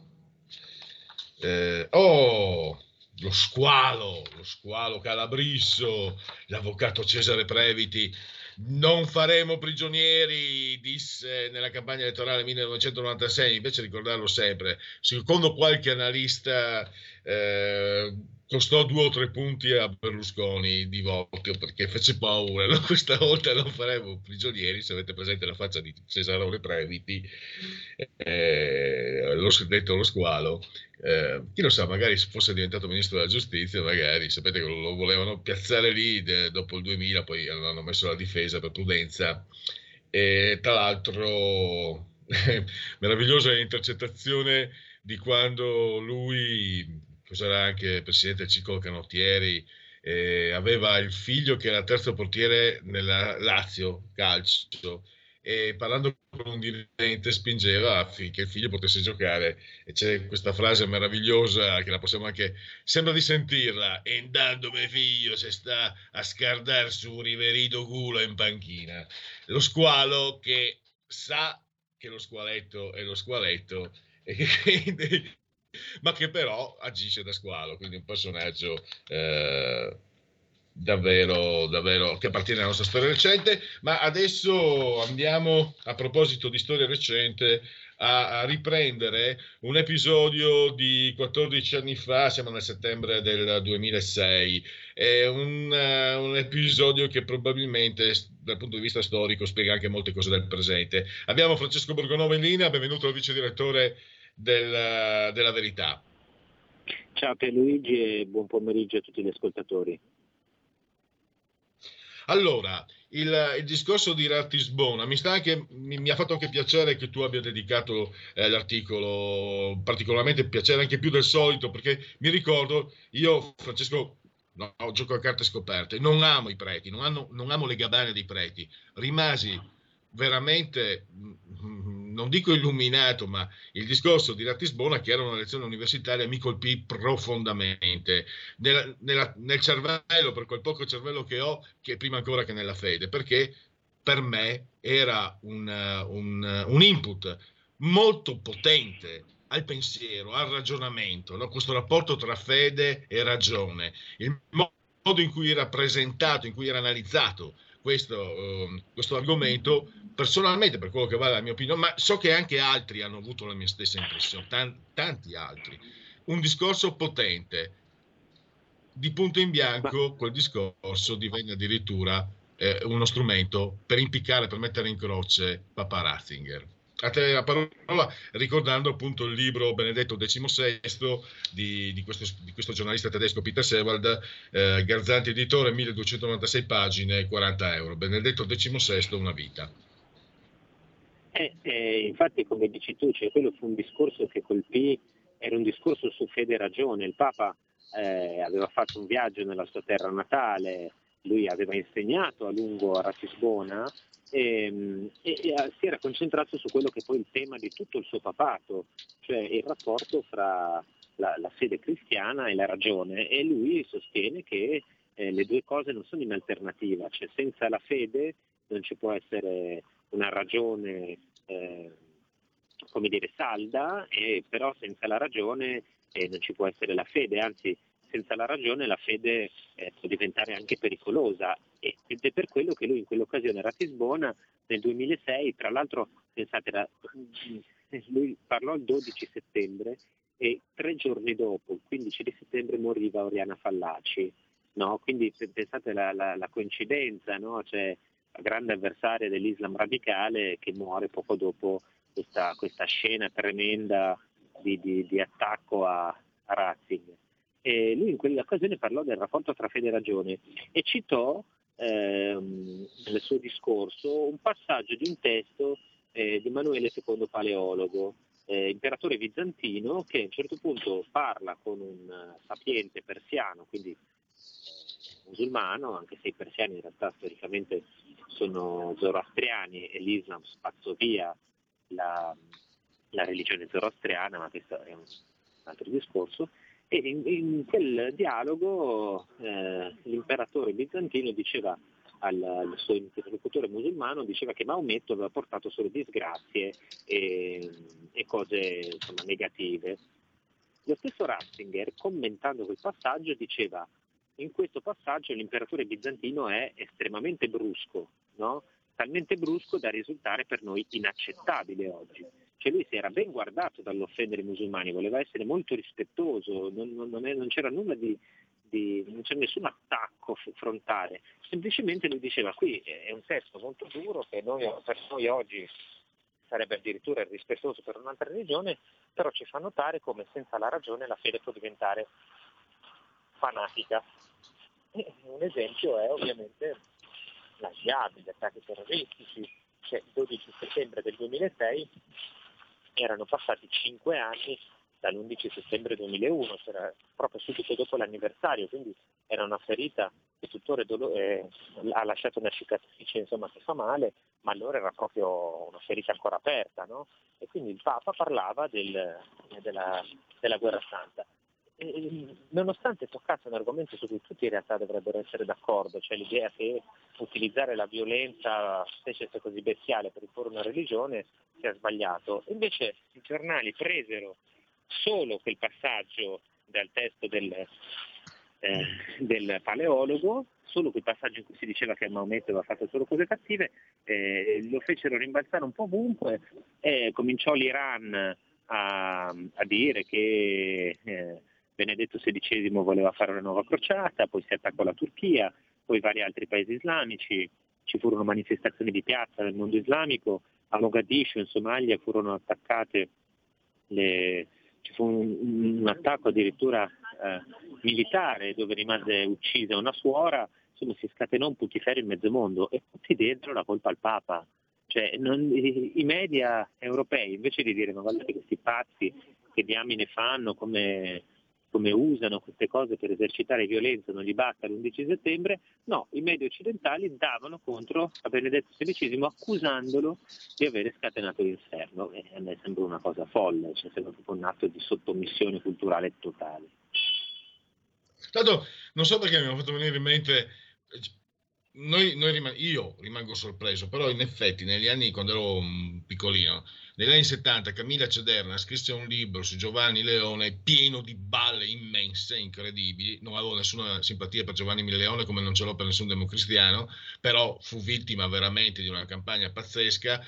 D: eh, oh, lo squalo, lo squalo calabrisso, l'avvocato Cesare Previti. Non faremo prigionieri, disse nella campagna elettorale 1996, invece ricordarlo sempre, secondo qualche analista eh, costò due o tre punti a Berlusconi di voto perché fece paura. No? [laughs] Questa volta non faremo prigionieri. Se avete presente la faccia di Cesarone Previti, eh, lo detto lo squalo. Eh, chi lo sa, magari se fosse diventato ministro della giustizia, magari sapete che lo volevano piazzare lì de, dopo il 2000, poi hanno messo la difesa per prudenza. E tra l'altro, [laughs] meravigliosa l'intercettazione di quando lui cos'era anche presidente del ciclo canottieri, eh, aveva il figlio che era terzo portiere nella Lazio calcio e parlando con un dirigente spingeva affinché il figlio potesse giocare. E c'è questa frase meravigliosa che la possiamo anche sembra di sentirla e andando mio figlio se sta a scardare su riverito culo in panchina lo squalo che sa che lo squaletto è lo squaletto e [laughs] quindi ma che però agisce da squalo, quindi un personaggio eh, davvero, davvero che appartiene alla nostra storia recente. Ma adesso andiamo, a proposito di storia recente, a, riprendere un episodio di 14 anni fa, siamo nel settembre del 2006, è un, uh, un, episodio che probabilmente dal punto di vista storico spiega anche molte cose del presente. Abbiamo Francesco Borgonova in linea, benvenuto al vice direttore del, della verità.
P: Ciao Pierluigi e buon pomeriggio a tutti gli ascoltatori.
D: Allora, il, il, discorso di Ratisbona mi, anche, mi, mi, ha fatto anche piacere che tu abbia dedicato eh, l'articolo, particolarmente piacere anche più del solito, perché mi ricordo, io Francesco no, gioco a carte scoperte, non amo i preti, non, hanno, non amo le gabbane dei preti, rimasi veramente, mm, non dico illuminato, ma il discorso di Ratisbona, che era una lezione universitaria, mi colpì profondamente nella, nella, nel cervello, per quel poco cervello che ho, che prima ancora che nella fede, perché per me era un, un, un input molto potente al pensiero, al ragionamento, no? questo rapporto tra fede e ragione, il modo in cui era presentato, in cui era analizzato questo, uh, questo, argomento personalmente per quello che vale la mia opinione, ma so che anche altri hanno avuto la mia stessa impressione, tan- tanti altri. Un discorso potente, di punto in bianco quel discorso divenne addirittura eh, uno strumento per impiccare, per mettere in croce Papa Ratzinger a te la parola ricordando appunto il libro Benedetto XVI di, di, questo, di questo, giornalista tedesco Peter Sewald, eh, Garzanti editore, 1296 pagine, 40 euro. Benedetto XVI, una vita.
P: Eh, eh, infatti, come dici tu, cioè, quello fu un discorso che colpì, era un discorso su fede e ragione. Il Papa eh, aveva fatto un viaggio nella sua terra natale, lui aveva insegnato a lungo a Ratisbona e, ehm, e, e, eh, si era concentrato su quello che è poi il tema di tutto il suo papato, cioè il rapporto fra la, la fede cristiana e la ragione e lui sostiene che eh, le due cose non sono in alternativa, cioè senza la fede non ci può essere una ragione eh, come dire salda, e però senza la ragione eh, non ci può essere la fede, anzi senza la ragione la fede eh, può diventare anche pericolosa ed è per quello che lui in quell'occasione a Ratisbona nel 2006, tra l'altro pensate, era, lui parlò il 12 settembre e tre giorni dopo, il 15 di settembre, moriva Oriana Fallaci. No? Quindi pensate alla, la, la coincidenza, no? cioè, la grande avversaria dell'Islam radicale che muore poco dopo questa, questa scena tremenda di, di, di attacco a, a Ratzinger. E lui in quell'occasione parlò del rapporto tra fede e ragione e citò ehm, nel suo discorso un passaggio di un testo eh, di Emanuele II Paleologo, eh, imperatore bizantino che a un certo punto parla con un eh, sapiente persiano, quindi eh, musulmano, anche se i persiani in realtà storicamente sono zoroastriani e l'Islam spazzò via la, la religione zoroastriana, ma questo è un altro discorso, e in, in quel dialogo eh, l'imperatore bizantino diceva al, al, suo interlocutore musulmano, diceva che Maometto aveva portato solo disgrazie e, e cose insomma, negative. Lo stesso Ratzinger, commentando quel passaggio, diceva in questo passaggio l'imperatore bizantino è estremamente brusco, no? talmente brusco da risultare per noi inaccettabile oggi. Cioè lui si era ben guardato dall'offendere i musulmani, voleva essere molto rispettoso, non, non, non c'era nulla di, di, non c'è nessun attacco frontale, semplicemente lui diceva qui è un testo molto duro che noi, per noi oggi sarebbe addirittura rispettoso per un'altra religione, però ci fa notare come senza la ragione la fede può diventare fanatica. E un esempio è ovviamente la jihad, gli attacchi terroristici, cioè il 12 settembre del 2006 erano passati cinque anni dall'11 settembre 2001, cioè proprio subito dopo l'anniversario, quindi era una ferita che tuttora dolo- eh, ha lasciato una cicatrice insomma, che fa male, ma allora era proprio una ferita ancora aperta. No? E quindi il Papa parlava del, della, della guerra santa. E, nonostante toccasse un argomento su cui tutti in realtà dovrebbero essere d'accordo, cioè l'idea che utilizzare la violenza, specie se così bestiale, per imporre una religione sia sbagliato, invece i giornali presero solo quel passaggio dal testo del, eh, del paleologo, solo quel passaggio in cui si diceva che Maometto aveva fatto solo cose cattive, eh, lo fecero rimbalzare un po' ovunque e cominciò l'Iran a, a dire che eh, Benedetto XVI voleva fare una nuova crociata, poi si attaccò la Turchia, poi vari altri paesi islamici, ci furono manifestazioni di piazza nel mondo islamico, a Mogadiscio in Somalia furono attaccate le, ci fu un, un attacco addirittura eh, militare dove rimase uccisa una suora, insomma si scatenò un putiferio in mezzo mondo e tutti diedero la colpa al Papa. Cioè, non, i, i, media europei invece di dire ma guardate questi pazzi che diamine fanno come come usano queste cose per esercitare violenza non gli basta l'11 settembre, no, i media occidentali davano contro a Benedetto XVI accusandolo di avere scatenato l'inferno e a me sembra una cosa folle, cioè sembra proprio un atto di sottomissione culturale totale.
D: Tanto non so perché mi ha fatto venire in mente noi, noi rim- io rimango sorpreso, però in effetti negli anni quando ero piccolino negli anni 70 Camilla Cederna scrisse un libro su Giovanni Leone pieno di balle immense, incredibili. Non avevo nessuna simpatia per Giovanni Leone come non ce l'ho per nessun democristiano, però fu vittima veramente di una campagna pazzesca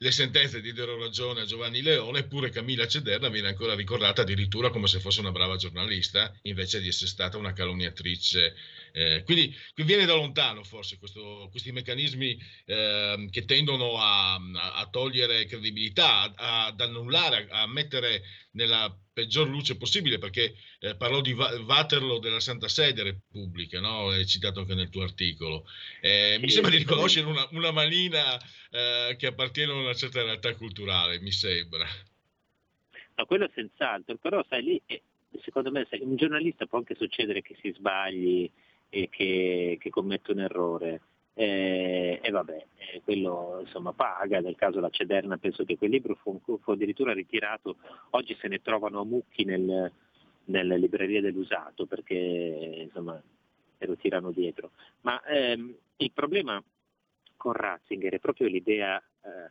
D: le sentenze diedero ragione a Giovanni Leone, eppure Camilla Cederna viene ancora ricordata addirittura come se fosse una brava giornalista, invece di essere stata una calunniatrice. Eh, quindi viene da lontano forse questo, questi meccanismi eh, che tendono a, a, togliere credibilità, a, ad annullare, a mettere nella peggior luce possibile, perché eh, parlò di Waterloo della Santa Sede Repubblica, no? è citato anche nel tuo articolo. Eh, mi sembra di riconoscere una, una manina eh, che appartiene a una certa realtà culturale, mi sembra.
P: No, quello senz'altro, però sai lì, eh, secondo me sai, un giornalista può anche succedere che si sbagli e che, che commetta un errore. Eh, e vabbè, eh, quello insomma paga, nel caso la Cederna penso che quel libro fu, fu addirittura ritirato, oggi se ne trovano a mucchi nel, nelle librerie dell'usato perché insomma se lo tirano dietro. Ma ehm, il problema con Ratzinger è proprio l'idea eh,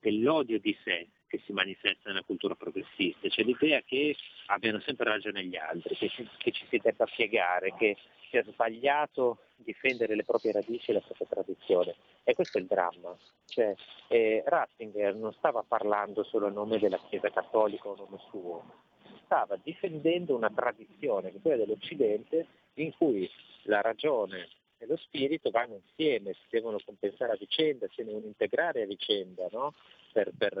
P: dell'odio di sé che si manifesta nella cultura progressista, cioè l'idea che abbiano sempre ragione gli altri, che, che ci si debba piegare, che sia sbagliato difendere le proprie radici e la propria tradizione. E questo è il dramma. Cioè, eh, Ratzinger non stava parlando solo a nome della Chiesa cattolica o a nome suo, stava difendendo una tradizione, quella dell'Occidente, in cui la ragione e lo spirito vanno insieme, si devono compensare a vicenda, si devono integrare a vicenda no? per, per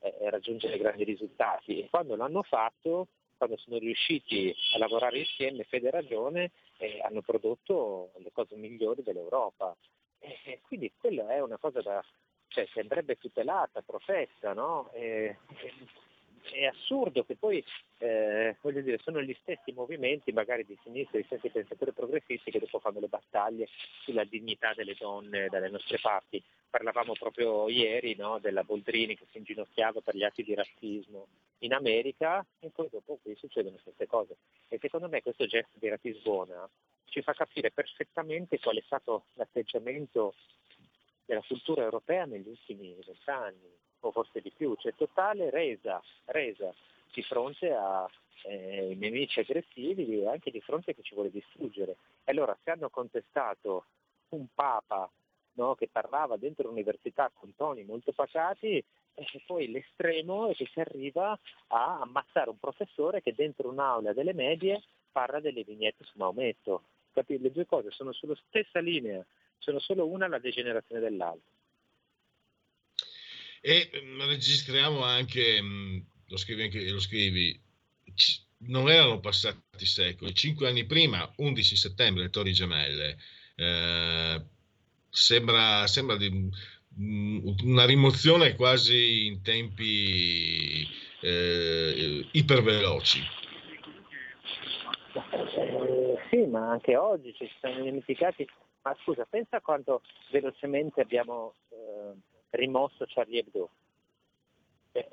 P: eh, raggiungere grandi risultati. E quando l'hanno fatto quando sono riusciti a lavorare insieme, fede e ragione, eh, hanno prodotto le cose migliori dell'Europa. E quindi quella è una cosa da, cioè, che andrebbe tutelata, protetta, no? E, è assurdo che poi eh, voglio dire, sono gli stessi movimenti, magari di sinistra, gli stessi pensatori progressisti che dopo fanno le battaglie sulla dignità delle donne dalle nostre parti. Parlavamo proprio ieri no, della Boldrini che si inginocchiava per gli atti di razzismo in America e poi dopo qui succedono queste cose. E secondo me questo gesto di Ratisbona ci fa capire perfettamente qual è stato l'atteggiamento della cultura europea negli ultimi vent'anni o forse di più, cioè totale resa, resa di fronte ai eh, nemici aggressivi e anche di fronte a chi ci vuole distruggere. E allora se hanno contestato un Papa no, che parlava dentro l'università con toni molto pacati, e poi l'estremo è che si arriva a ammazzare un professore che dentro un'aula delle medie parla delle vignette su Maometto. Capite? Le due cose sono sulla stessa linea, sono solo una la degenerazione dell'altra.
D: E mh, registriamo anche, mh, lo scrivi anche, lo scrivi, c- non erano passati secoli, cinque anni prima, 11 settembre, le Torri Gemelle, eh, sembra, sembra di, mh, una rimozione quasi in tempi eh, iperveloci.
P: Sì, ma anche oggi ci siamo dimenticati. Ma scusa, pensa quanto velocemente abbiamo rimosso Charlie Hebdo. Beh,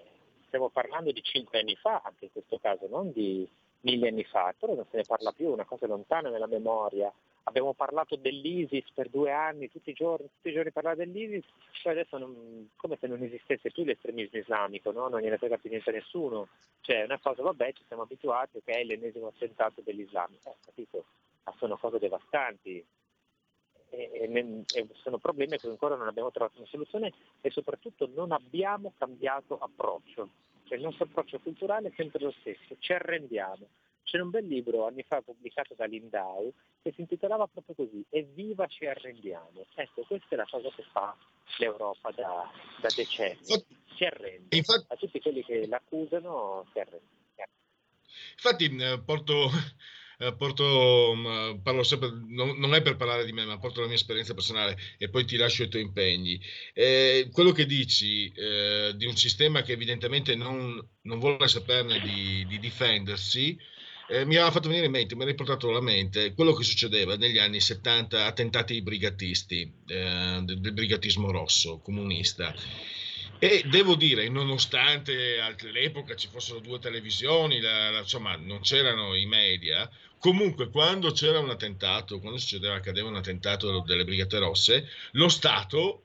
P: stiamo parlando di cinque anni fa, anche in questo caso, non di mille anni fa, però non se ne parla più, una cosa lontana nella memoria. Abbiamo parlato dell'ISIS per due anni, tutti i giorni, tutti i giorni parlare dell'ISIS, poi adesso non, come se non esistesse più l'estremismo islamico, no? non gliene frega più niente a nessuno. Cioè è una cosa, vabbè, ci siamo abituati, ok, l'ennesimo attentato dell'Islam. Eh, capito? Ma sono cose devastanti, e, e sono problemi che ancora non abbiamo trovato una soluzione e soprattutto non abbiamo cambiato approccio. Cioè il nostro approccio culturale è sempre lo stesso, ci arrendiamo. C'è un bel libro anni fa pubblicato da Lindau che si intitolava proprio così, Evviva ci arrendiamo. Ecco, questa è la cosa che fa l'Europa da, da decenni, si arrende.
D: Infatti,
P: a tutti quelli che l'accusano si arrende.
D: Infatti eh, porto, eh, porto mm, parlo sempre, non, è per parlare di me, ma porto la mia esperienza personale e poi ti lascio i tuoi impegni. Eh, quello che dici eh, di un sistema che evidentemente non, non vuole saperne di, di difendersi, eh, mi ha fatto venire in mente, mi ha riportato alla mente quello che succedeva negli anni 70, attentati brigatisti, eh, del, del brigatismo rosso comunista. E devo dire, nonostante all'epoca ci fossero due televisioni, la, la, insomma, non c'erano i media, comunque quando c'era un attentato, quando succedeva, accadeva un attentato delle Brigate Rosse, lo Stato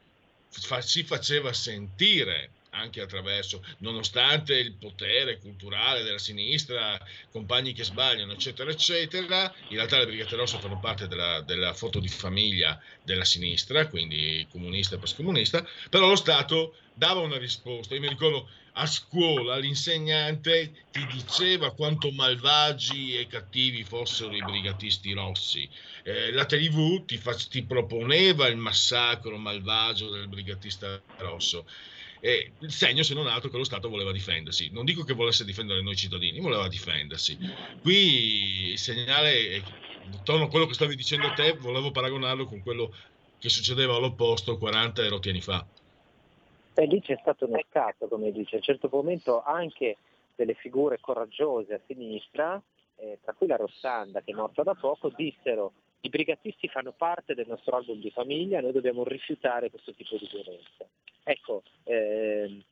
D: fa, si faceva sentire anche attraverso, nonostante il potere culturale della sinistra, compagni che sbagliano, eccetera, eccetera, in realtà le Brigate Rosse fanno parte della, della foto di famiglia della sinistra, quindi comunista e post-comunista, però lo Stato dava una risposta. Io mi ricordo a scuola l'insegnante ti diceva quanto malvagi e cattivi fossero i brigatisti rossi. Eh, la TV ti, fa, ti proponeva il massacro malvagio del brigatista rosso. Eh, il segno, se non altro, che lo Stato voleva difendersi. Non dico che volesse difendere noi cittadini, voleva difendersi. Qui il segnale, torno a quello che stavi dicendo te, volevo paragonarlo con quello che succedeva all'opposto 40 e rotti anni fa.
P: E lì c'è stato un scatto, come dice, a un certo momento anche delle figure coraggiose a sinistra, eh, tra cui la Rossanda che è morta da poco, dissero i brigatisti fanno parte del nostro album di famiglia, noi dobbiamo rifiutare questo tipo di violenza. Ecco, ehm,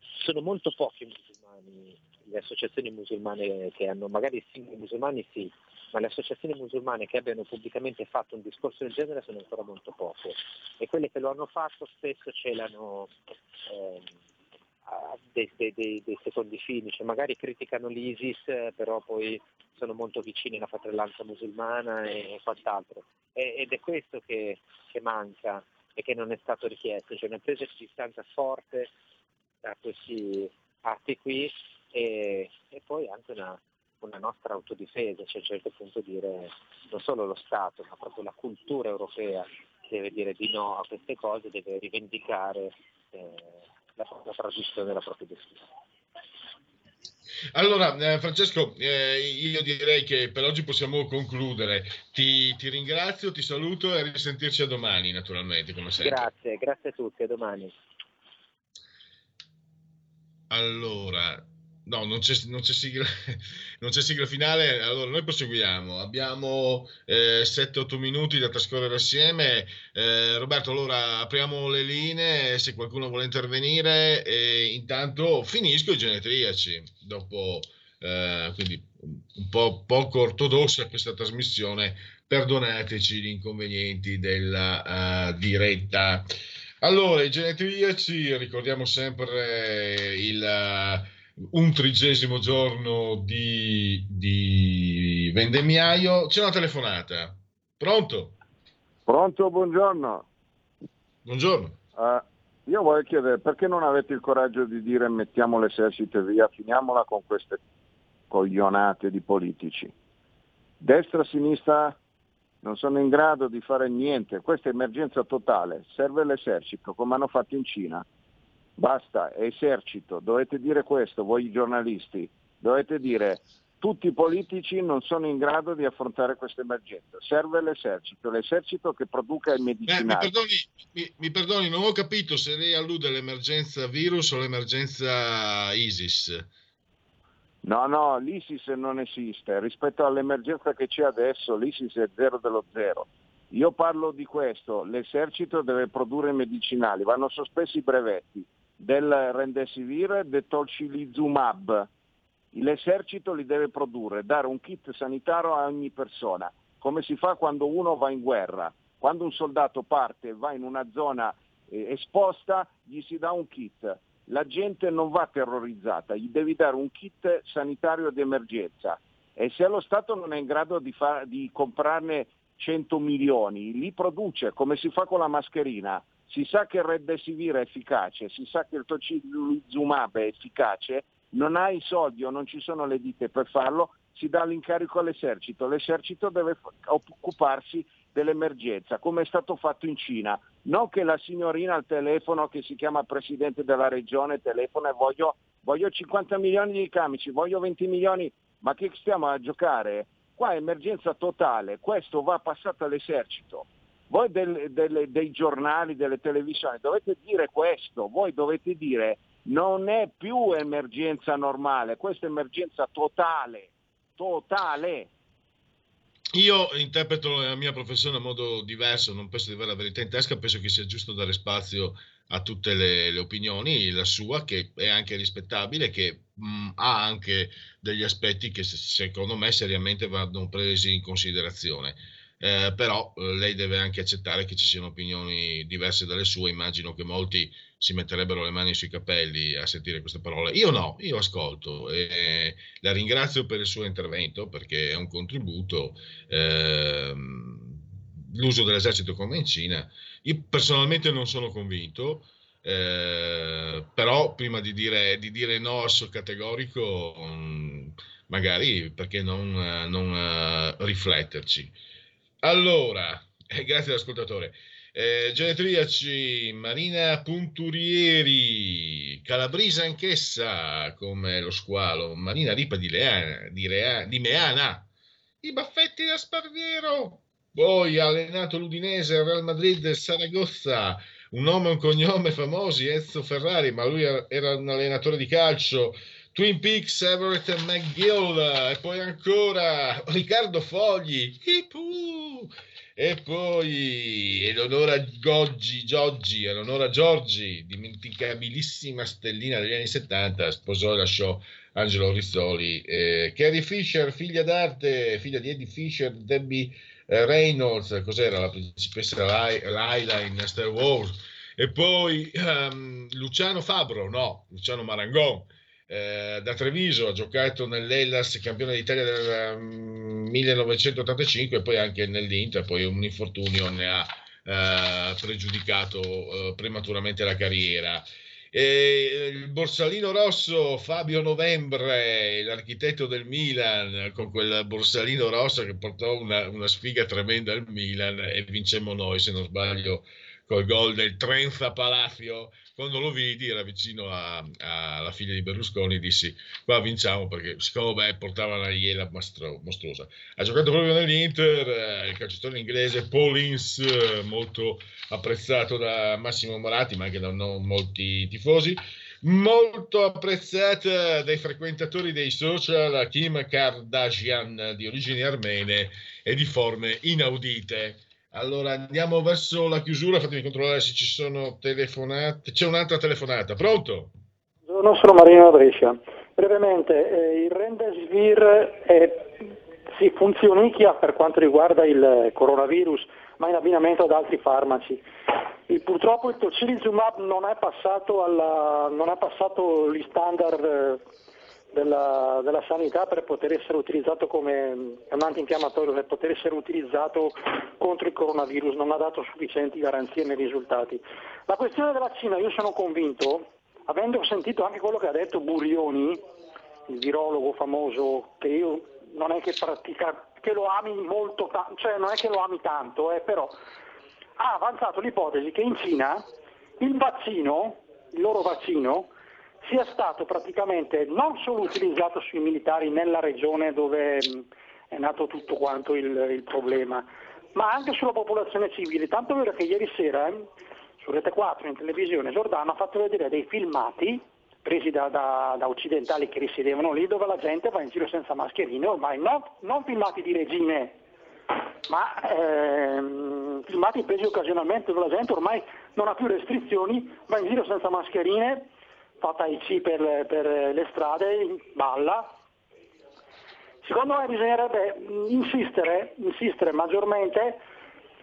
P: sono molto pochi musulmani, le associazioni musulmane che hanno, magari i singoli musulmani sì, ma le associazioni musulmane che abbiano pubblicamente fatto un discorso del genere sono ancora molto poche e quelle che lo hanno fatto spesso celano ehm, dei, dei, dei, dei, secondi fini, cioè magari criticano l'ISIS però poi sono molto vicini alla fratellanza musulmana e quant'altro. E, ed è questo che, che, manca e che non è stato richiesto, cioè una presa di distanza forte da questi atti qui e, e poi anche una, una, nostra autodifesa, cioè a un certo punto dire non solo lo Stato ma proprio la cultura europea deve dire di no a queste cose, deve rivendicare eh, la propria tradizione la propria identità.
D: Allora, eh, Francesco, eh, io direi che per oggi possiamo concludere. Ti, ti, ringrazio, ti saluto e risentirci a domani, naturalmente, come sempre.
P: Grazie, grazie a tutti, a domani.
D: Allora, no, non c'è, non c'è, sigla, [laughs] non c'è sigla finale. Allora, noi proseguiamo. Abbiamo eh, 7-8 minuti da trascorrere assieme. Eh, Roberto, allora apriamo le linee se qualcuno vuole intervenire. E intanto finisco i genetriaci. Dopo, eh, quindi un po' poco ortodossa questa trasmissione. Perdonateci gli inconvenienti della uh, diretta. Allora, i genetriaci, ricordiamo sempre il, uh, un trigesimo giorno di, di vendemmiaio. C'è una telefonata. Pronto?
Q: Pronto, buongiorno.
D: Buongiorno.
Q: Uh, io voglio chiedere perché non avete il coraggio di dire mettiamo l'esercito e via, finiamola con queste coglionate di politici. Destra, sinistra, non sono in grado di fare niente, questa è emergenza totale, serve l'esercito come hanno fatto in Cina. Basta, è esercito, dovete dire questo voi giornalisti, dovete dire tutti i politici non sono in grado di affrontare questa emergenza, serve l'esercito, l'esercito che produca i medicinali.
D: Eh, mi, perdoni, mi, mi, perdoni, non ho capito se lei allude all'emergenza virus o all'emergenza ISIS.
Q: No, no, l'ISIS non esiste. Rispetto all'emergenza che c'è adesso, l'ISIS è zero dello zero. Io parlo di questo, l'esercito deve produrre medicinali, vanno sospesi i brevetti del Rendesivir e del Tolcilizumab. L'esercito li deve produrre, dare un kit sanitario a ogni persona, come si fa quando uno va in guerra. Quando un soldato parte e va in una zona eh, esposta, gli si dà un kit la gente non va terrorizzata, gli devi dare un kit sanitario di emergenza e se lo Stato non è in grado di, fa- di comprarne 100 milioni, li produce come si fa con la mascherina. Si sa che il Remdesivir è efficace, si sa che il Tocilizumab è efficace, non ha i soldi o non ci sono le ditte per farlo, si dà l'incarico all'esercito. L'esercito deve occuparsi dell'emergenza, come è stato fatto in Cina. Non che la signorina al telefono che si chiama presidente della regione telefona e voglio, voglio 50 milioni di camici, voglio 20 milioni, ma che stiamo a giocare? Qua è emergenza totale, questo va passato all'esercito. Voi del, del, dei giornali, delle televisioni dovete dire questo, voi dovete dire non è più emergenza normale, questa è emergenza totale, totale.
D: Io interpreto la mia professione in modo diverso, non penso di avere la verità in tasca, penso che sia giusto dare spazio a tutte le, le opinioni, la sua che è anche rispettabile, che mh, ha anche degli aspetti che secondo me seriamente vanno presi in considerazione. Eh, però eh, lei deve anche accettare che ci siano opinioni diverse dalle sue, immagino che molti si metterebbero le mani sui capelli a sentire queste parole. Io no, io ascolto e la ringrazio per il suo intervento perché è un contributo. Eh, l'uso dell'esercito come in Cina. Io personalmente non sono convinto, eh, però prima di dire, di dire no al categorico, um, magari perché non, non uh, rifletterci. Allora, [laughs] grazie all'ascoltatore. Eh, genetriaci, Marina Punturieri, Calabrisa anch'essa, come lo squalo, Marina Ripa di, Leana, di, Rea, di Meana, i baffetti da Sparviero, poi ha allenato l'Udinese, Real Madrid Saragozza, un nome e un cognome famosi, Enzo Ferrari, ma lui era un allenatore di calcio, Twin Peaks, Everett McGill, e poi ancora Riccardo Fogli! E poi Eleonora Goggi, Gioggi, Eleonora Giorgi, dimenticabilissima stellina degli anni 70, sposò e lasciò Angelo Rizzoli. Eh, Carrie Fisher, figlia d'arte, figlia di Eddie Fisher, Debbie eh, Reynolds, cos'era la principessa Laila in Star Wars? E poi um, Luciano Fabro, no, Luciano Marangon eh, da Treviso, ha giocato nell'Ellas campione d'Italia del um, 1985 e poi anche nell'Inter, poi un infortunio ne ha eh, pregiudicato eh, prematuramente la carriera. E il borsalino rosso Fabio Novembre, l'architetto del Milan, con quel borsalino rosso che portò una, una sfiga tremenda al Milan e vincemmo noi, se non sbaglio, col gol del Trenza Palacio. Quando lo vidi era vicino alla figlia di Berlusconi, dissi qua vinciamo perché secondo me portava una iela mastro- mostruosa. Ha giocato proprio nell'Inter, eh, il calciatore inglese Paulins, eh, molto apprezzato da Massimo Moratti, ma anche da non molti tifosi. Molto apprezzata dai frequentatori dei social Kim Kardashian di origini armene e di forme inaudite. Allora andiamo verso la chiusura, fatemi controllare se ci sono telefonate. C'è un'altra telefonata, pronto?
R: Buongiorno, sono Marino Brescia. Brevemente, eh, il Remdesivir è, sì, funzionicchia per quanto riguarda il coronavirus, ma in abbinamento ad altri farmaci. Il- purtroppo il tocilizumab non è passato, non è passato gli standard eh, della, della sanità per poter essere utilizzato come un antinfiammatorio, per poter essere utilizzato contro il coronavirus, non ha dato sufficienti garanzie nei risultati. La questione della Cina, io sono convinto, avendo sentito anche quello che ha detto Burioni, il virologo famoso, che io non è che pratica, che lo ami molto, cioè non è che lo ami tanto, eh, però ha avanzato l'ipotesi che in Cina il vaccino, il loro vaccino, sia stato praticamente non solo utilizzato sui militari nella regione dove è nato tutto quanto il, il problema, ma anche sulla popolazione civile. Tanto vero che ieri sera eh, su Rete 4 in televisione Giordano ha fatto vedere dei filmati presi da, da- da occidentali che risiedevano lì dove la gente va in giro senza mascherine, ormai non, non filmati di regime, ma ehm, filmati presi occasionalmente dove la gente ormai non ha più restrizioni, va in giro senza mascherine, fa tai chi per, per le strade, balla. Secondo me bisognerebbe insistere, insistere maggiormente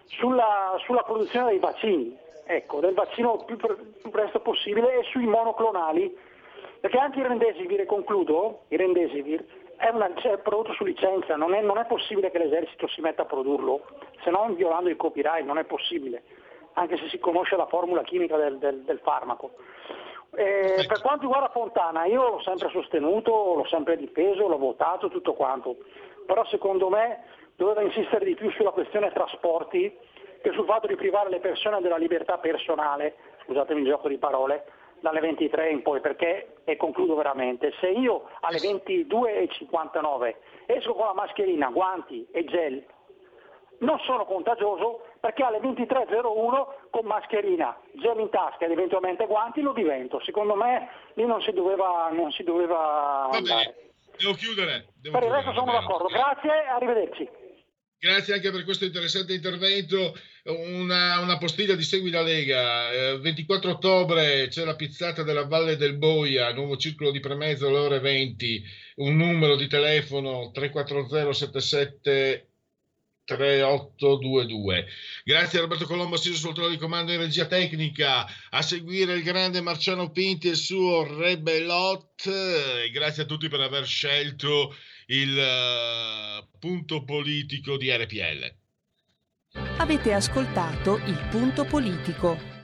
R: sulla, sulla produzione dei vaccini, ecco, del vaccino più, pre- più presto possibile e sui monoclonali, perché anche il Rendesivir, concludo, il Rendesivir è, cioè, è prodotto su licenza, non è, non è possibile che l'esercito si metta a produrlo, se non violando il copyright, non è possibile, anche se si conosce la formula chimica del, del- del farmaco. Eh, per quanto riguarda Fontana, io l'ho sempre sostenuto, l'ho sempre difeso, l'ho votato, tutto quanto, però secondo me doveva insistere di più sulla questione trasporti che sul fatto di privare le persone della libertà personale, scusatemi il gioco di parole, dalle 23 in poi, perché, e concludo veramente, se io alle 22.59 esco con la mascherina, guanti e gel, non sono contagioso perché alle 23.01 con mascherina, gel in tasca ed eventualmente guanti lo divento. Secondo me lì non si doveva, non si doveva.
D: Devo chiudere. devo
R: Per il resto sono d'accordo. Grazie arrivederci.
D: Grazie anche per questo interessante intervento. Una, una postilla di Segui la Lega. Eh, 24 ottobre c'è la pizzata della Valle del Boia, nuovo circolo di premezzo alle ore 20. Un numero di telefono 340 77 3822. Grazie a Roberto Colombo, assiso sul trono di comando in regia tecnica. A seguire il grande Marciano Pinti e il suo Rebelot. E grazie a tutti per aver scelto il eh, punto politico di RPL.
S: Avete ascoltato il punto politico.